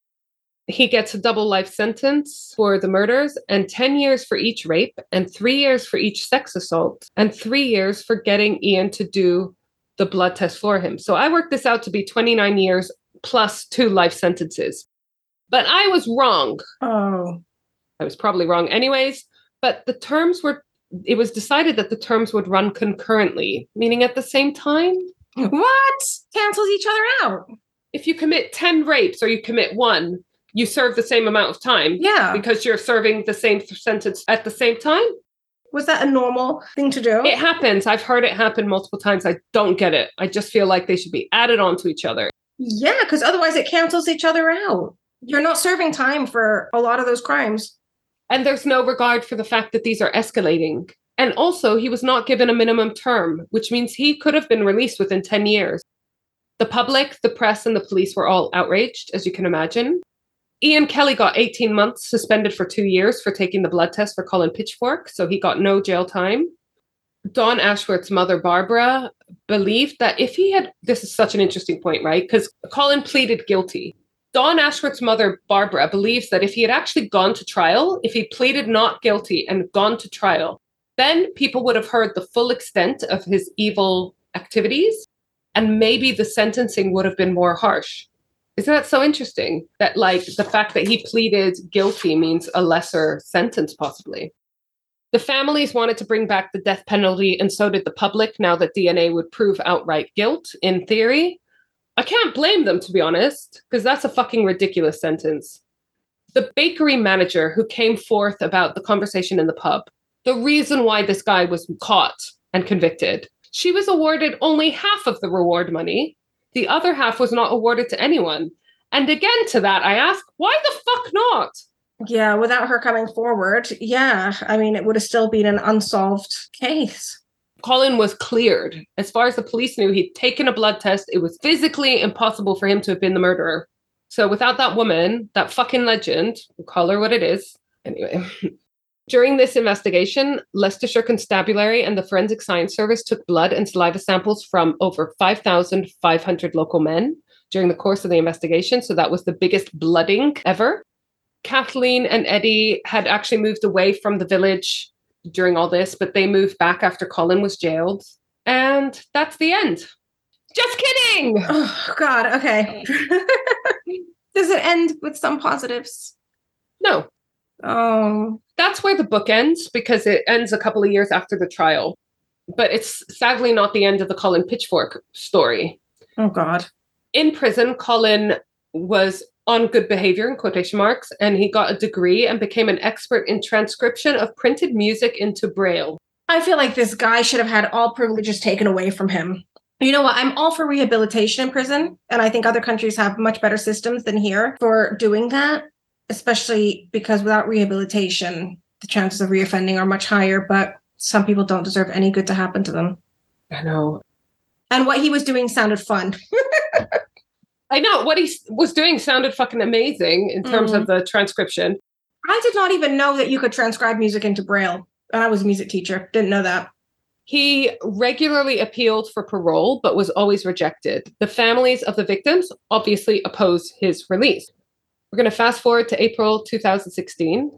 He gets a double life sentence for the murders and 10 years for each rape and three years for each sex assault and three years for getting Ian to do the blood test for him. So I worked this out to be 29 years plus two life sentences. But I was wrong. Oh. I was probably wrong anyways, but the terms were it was decided that the terms would run concurrently, meaning at the same time. What? Cancels each other out. If you commit 10 rapes or you commit one, you serve the same amount of time. Yeah. Because you're serving the same sentence at the same time. Was that a normal thing to do? It happens. I've heard it happen multiple times. I don't get it. I just feel like they should be added on to each other. Yeah, because otherwise it cancels each other out. You're not serving time for a lot of those crimes. And there's no regard for the fact that these are escalating. And also, he was not given a minimum term, which means he could have been released within 10 years. The public, the press, and the police were all outraged, as you can imagine. Ian Kelly got 18 months suspended for two years for taking the blood test for Colin Pitchfork, so he got no jail time. Dawn Ashworth's mother, Barbara, believed that if he had, this is such an interesting point, right? Because Colin pleaded guilty. Dawn Ashworth's mother, Barbara, believes that if he had actually gone to trial, if he pleaded not guilty and gone to trial, then people would have heard the full extent of his evil activities, and maybe the sentencing would have been more harsh. Isn't that so interesting? That, like, the fact that he pleaded guilty means a lesser sentence, possibly. The families wanted to bring back the death penalty, and so did the public, now that DNA would prove outright guilt, in theory. I can't blame them, to be honest, because that's a fucking ridiculous sentence. The bakery manager who came forth about the conversation in the pub, the reason why this guy was caught and convicted, she was awarded only half of the reward money. The other half was not awarded to anyone. And again, to that, I ask, why the fuck not? Yeah, without her coming forward, yeah, I mean, it would have still been an unsolved case. Colin was cleared. As far as the police knew, he'd taken a blood test. It was physically impossible for him to have been the murderer. So without that woman, that fucking legend, we'll call her what it is. Anyway. <laughs> During this investigation, Leicestershire Constabulary and the Forensic Science Service took blood and saliva samples from over 5,500 local men during the course of the investigation. So that was the biggest blooding ever. Kathleen and Eddie had actually moved away from the village during all this, but they moved back after Colin was jailed. And that's the end. Just kidding. <sighs> Oh, God. Okay. <laughs> Does it end with some positives? No. Oh, That's where the book ends because it ends a couple of years after the trial. But it's sadly not the end of the Colin Pitchfork story. oh God. In prison, Colin was on good behavior in quotation marks, and he got a degree and became an expert in transcription of printed music into Braille. I feel like this guy should have had all privileges taken away from him. You know what? I'm all for rehabilitation in prison, and I think other countries have much better systems than here for doing that, especially because without rehabilitation, the chances of reoffending are much higher, but some people don't deserve any good to happen to them. I know. And what he was doing sounded fun. <laughs> I know what he was doing sounded fucking amazing in terms of mm-hmm. the transcription. I did not even know that you could transcribe music into Braille. And I was a music teacher. Didn't know that. He regularly appealed for parole, but was always rejected. The families of the victims obviously oppose his release. We're going to fast forward to April 2016,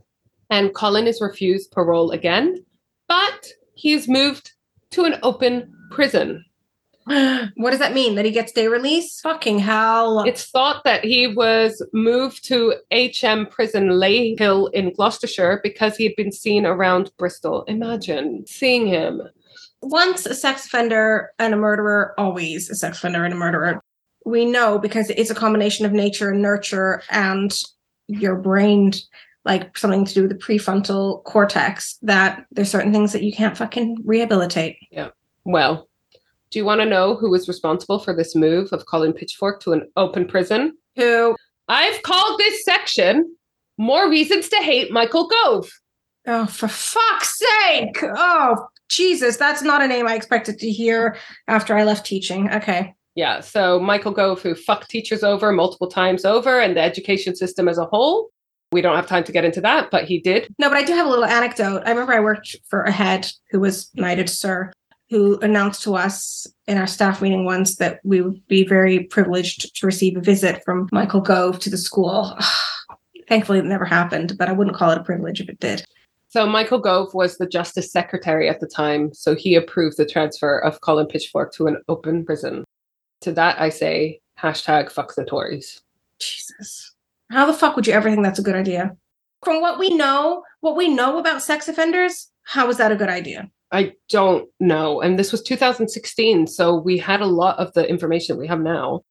and Colin is refused parole again, but he is moved to an open prison. <gasps> what does that mean? That he gets day release? Fucking hell. It's thought that he was moved to HM Prison Leyhill in Gloucestershire because he had been seen around Bristol. Imagine seeing him. once a sex offender and a murderer, always a sex offender and a murderer. We know because it's a combination of nature and nurture and your brain, like something to do with the prefrontal cortex, that there's certain things that you can't fucking rehabilitate. Yeah. Well, do you want to know who was responsible for this move of Colin Pitchfork to an open prison? Who, I've called this section More Reasons to Hate Michael Gove. oh, for fuck's sake. Oh, Jesus, that's not a name I expected to hear after I left teaching. Okay. Yeah, so Michael Gove, who fucked teachers over multiple times over and the education system as a whole. We don't have time to get into that, but he did. No, but I do have a little anecdote. I remember I worked for a head who was knighted sir, who announced to us in our staff meeting once that we would be very privileged to receive a visit from Michael Gove to the school. <sighs> Thankfully, it never happened, but I wouldn't call it a privilege if it did. So Michael Gove was the justice secretary at the time, so he approved the transfer of Colin Pitchfork to an open prison. To that I say hashtag fuck the Tories. Jesus. How the fuck would you ever think that's a good idea? From what we know, what we know about sex offenders, how is that a good idea? I don't know. And this was 2016, so we had a lot of the information we have now.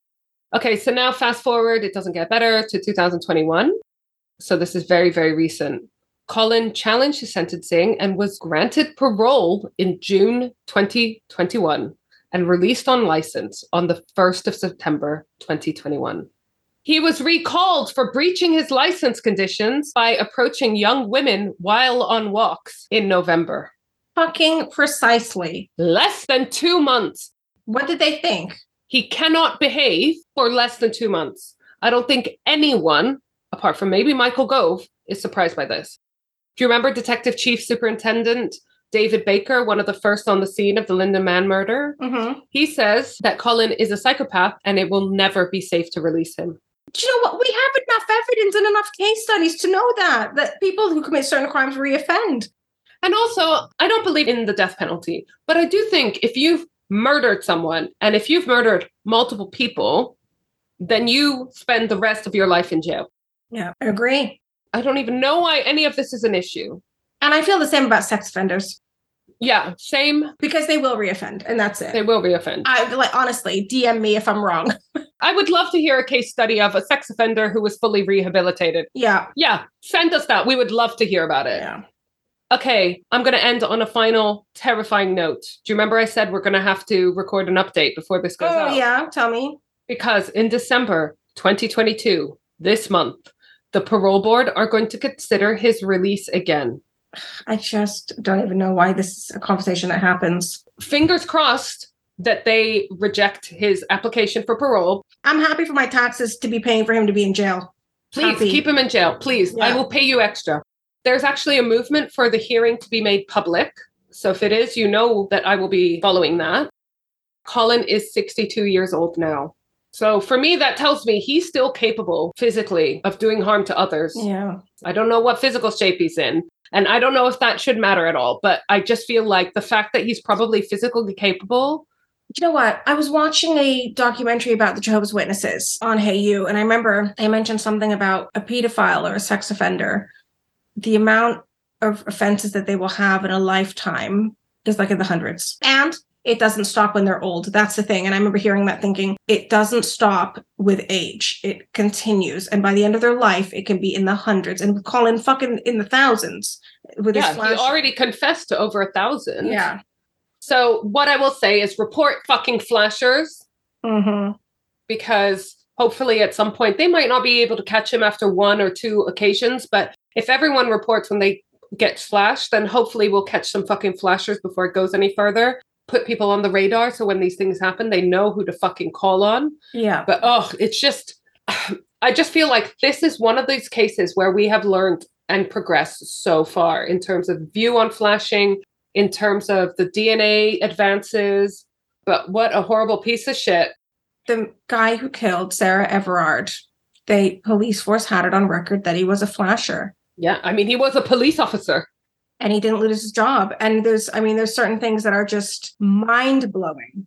Okay, so now fast forward, it doesn't get better to 2021. So this is very, very recent. Colin challenged his sentencing and was granted parole in June 2021 and released on license on the 1st of September 2021. He was recalled for breaching his license conditions by approaching young women while on walks in November. Fucking precisely. Less than two months. What did they think? He cannot behave for less than two months. I don't think anyone, apart from maybe Michael Gove, is surprised by this. Do you remember Detective Chief Superintendent David Baker, one of the first on the scene of the Lynda Mann murder? Mm-hmm. He says that Colin is a psychopath and it will never be safe to release him. Do you know what? We have enough evidence and enough case studies to know that that people who commit certain crimes reoffend. And also, I don't believe in the death penalty, but I do think if you've murdered someone and if you've murdered multiple people, then you spend the rest of your life in jail. Yeah, I agree. I don't even know why any of this is an issue. And I feel the same about sex offenders Yeah, same. because they will reoffend, and that's it. They will reoffend. I like honestly, DM me if I'm wrong. <laughs> I would love to hear a case study of a sex offender who was fully rehabilitated. yeah, Yeah, send us that. We would love to hear about it. yeah. Okay, I'm going to end on a final terrifying note. Do you remember I said we're going to have to record an update before this goes Oh out? yeah, tell me. Because in December 2022, this month, the parole board are going to consider his release again. I just don't even know why this is a conversation that happens. Fingers crossed that they reject his application for parole. I'm happy for my taxes to be paying for him to be in jail. Please Happy. keep him in jail. Please. I will pay you extra. There's actually a movement for the hearing to be made public. So if it is, you know that I will be following that. Colin is 62 years old now. So for me, that tells me he's still capable physically of doing harm to others. Yeah. I don't know what physical shape he's in. And I don't know if that should matter at all. But I just feel like the fact that he's probably physically capable. You know what? I was watching a documentary about the Jehovah's Witnesses on Hey You, and I remember they mentioned something about a pedophile or a sex offender the amount of offenses that they will have in a lifetime is like in the hundreds. And it doesn't stop when they're old. That's the thing. And I remember hearing that thinking, it doesn't stop with age. It continues. And by the end of their life, it can be in the hundreds and Colin fucking in the thousands with yeah, he already confessed to over a thousand. yeah. So what I will say is report fucking flashers Mm-hmm. because hopefully at some point they might not be able to catch him after one or two occasions. But if everyone reports when they get flashed, then hopefully we'll catch some fucking flashers before it goes any further. Put people on the radar so when these things happen, they know who to fucking call on. Yeah. But oh, it's just, <sighs> I just feel like this is one of these cases where we have learned and progressed so far in terms of view on flashing, in terms of the DNA advances. But what a horrible piece of shit. the guy who killed Sarah Everard, the police force had it on record that he was a flasher Yeah, I mean, he was a police officer. and he didn't lose his job. And there's, I mean, there's certain things that are just mind blowing,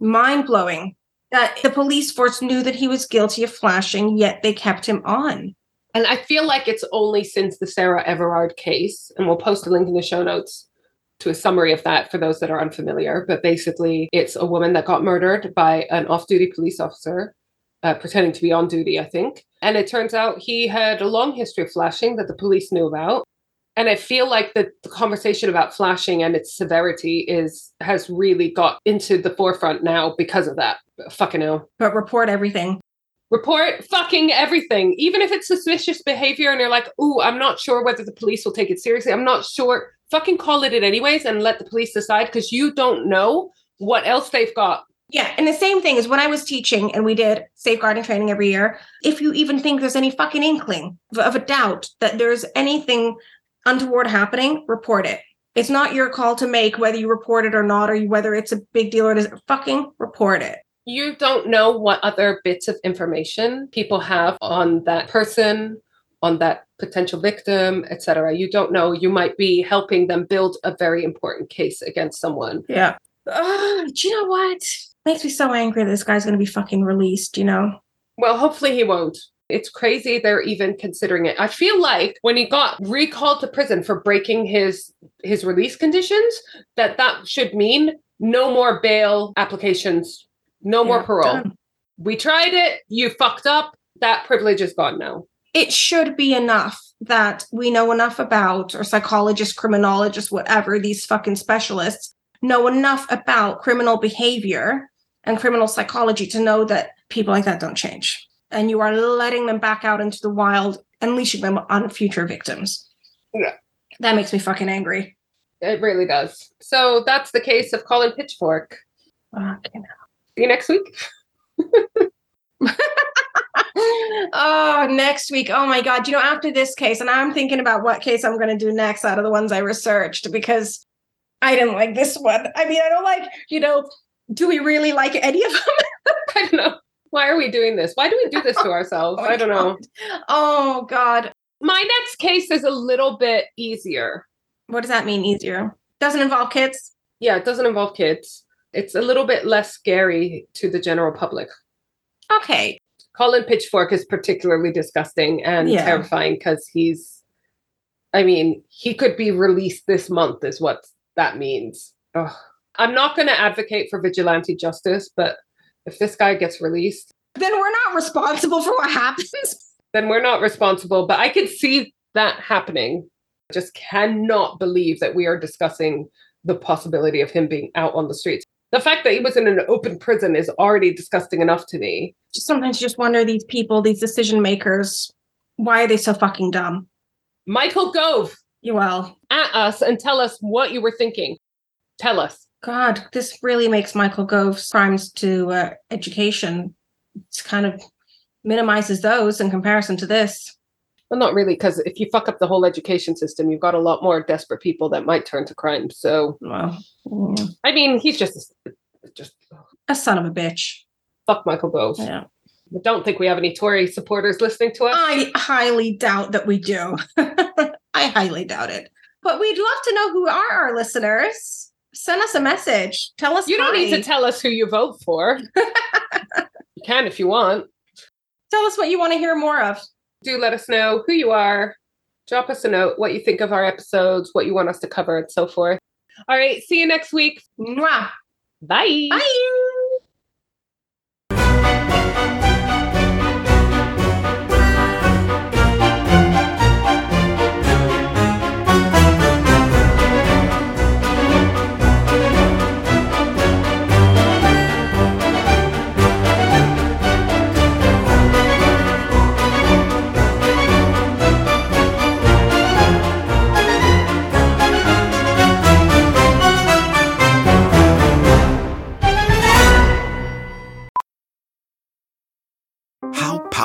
mind blowing that the police force knew that he was guilty of flashing, yet they kept him on. And I feel like it's only since the Sarah Everard case, and we'll post a link in the show notes to a summary of that for those that are unfamiliar. But basically, it's a woman that got murdered by an off duty police officer, uh, pretending to be on duty, I think. And it turns out he had a long history of flashing that the police knew about. And I feel like the, the conversation about flashing and its severity is has really got into the forefront now because of that. Fucking hell But report everything. Report fucking everything, even if it's suspicious behavior and you're like, ooh, I'm not sure whether the police will take it seriously. I'm not sure. Fucking call it it anyways and let the police decide because you don't know what else they've got. Yeah. And the same thing is when I was teaching and we did safeguarding training every year, if you even think there's any fucking inkling of, a doubt that there's anything untoward happening, report it. It's not your call to make whether you report it or not, or whether it's a big deal or it is. Fucking report it. You don't know what other bits of information people have on that person, on that potential victim, etc. You don't know. You might be helping them build a very important case against someone. Yeah. Oh, do you know what? Makes me so angry that this guy's going to be fucking released, you know? Well, hopefully he won't. It's crazy they're even considering it. I feel like when he got recalled to prison for breaking his his release conditions, that that should mean no more bail applications, no more parole. done. We tried it, you fucked up, that privilege is gone now. It should be enough that we know enough about, or psychologists, criminologists, whatever, these fucking specialists know enough about criminal behavior and criminal psychology to know that people like that don't change. And you are letting them back out into the wild, unleashing them on future victims. Yeah. That makes me fucking angry. It really does. So that's the case of Colin Pitchfork. Fucking See you next week. <laughs> oh, next week. Oh my God. You know, after this case, and I'm thinking about what case I'm going to do next out of the ones I researched because I didn't like this one. I mean, I don't like, you know, do we really like any of them? <laughs> I don't know. Why are we doing this? Why do we do this to <laughs> oh ourselves? I don't know. Oh God. My next case is a little bit easier. What does that mean? Easier? Doesn't involve kids? Yeah, it doesn't involve kids. It's a little bit less scary to the general public. Okay. Colin Pitchfork is particularly disgusting and Yeah. terrifying because he's, I mean, he could be released this month, is what that means. Ugh. I'm not going to advocate for vigilante justice, but if this guy gets released, Then we're not responsible for what happens. then we're not responsible. But I could see that happening. I just cannot believe that we are discussing the possibility of him being out on the streets. The fact that he was in an open prison is already disgusting enough to me. Just sometimes you just wonder these people, these decision makers, why are they so fucking dumb? Michael Gove, You well, at us and tell us what you were thinking. Tell us. God, this really makes Michael Gove's crimes to uh, education. It's kind of minimizes those in comparison to this. Well, not really, because if you fuck up the whole education system, you've got a lot more desperate people that might turn to crime. So, Well, yeah. I mean, he's just, just a son of a bitch. fuck Michael Gove. Yeah. I don't think we have any Tory supporters listening to us. I highly doubt that we do. <laughs> I highly doubt it. But we'd love to know who are our listeners. Send us a message. Tell us you don't need to tell us who you vote for. <laughs> you can if you want. Tell us what you want to hear more of. Do let us know who you are, Drop us a note what you think of our episodes, what you want us to cover, and so forth. All right. See you next week. Mwah. Bye. Bye.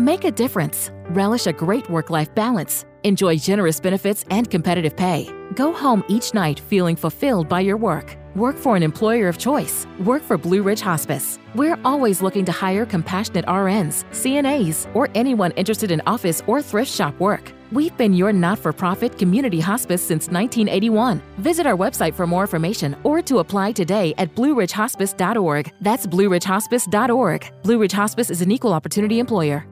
Make a difference. Relish a great work life balance. Enjoy generous benefits and competitive pay. Go home each night feeling fulfilled by your work. Work for an employer of choice. Work for Blue Ridge Hospice. We're always looking to hire compassionate RNs, CNAs, or anyone interested in office or thrift shop work. We've been your not for profit community hospice since 1981. Visit our website for more information or to apply today at blueridgehospice.org. That's blueridgehospice.org. Blue Ridge Hospice is an equal opportunity employer.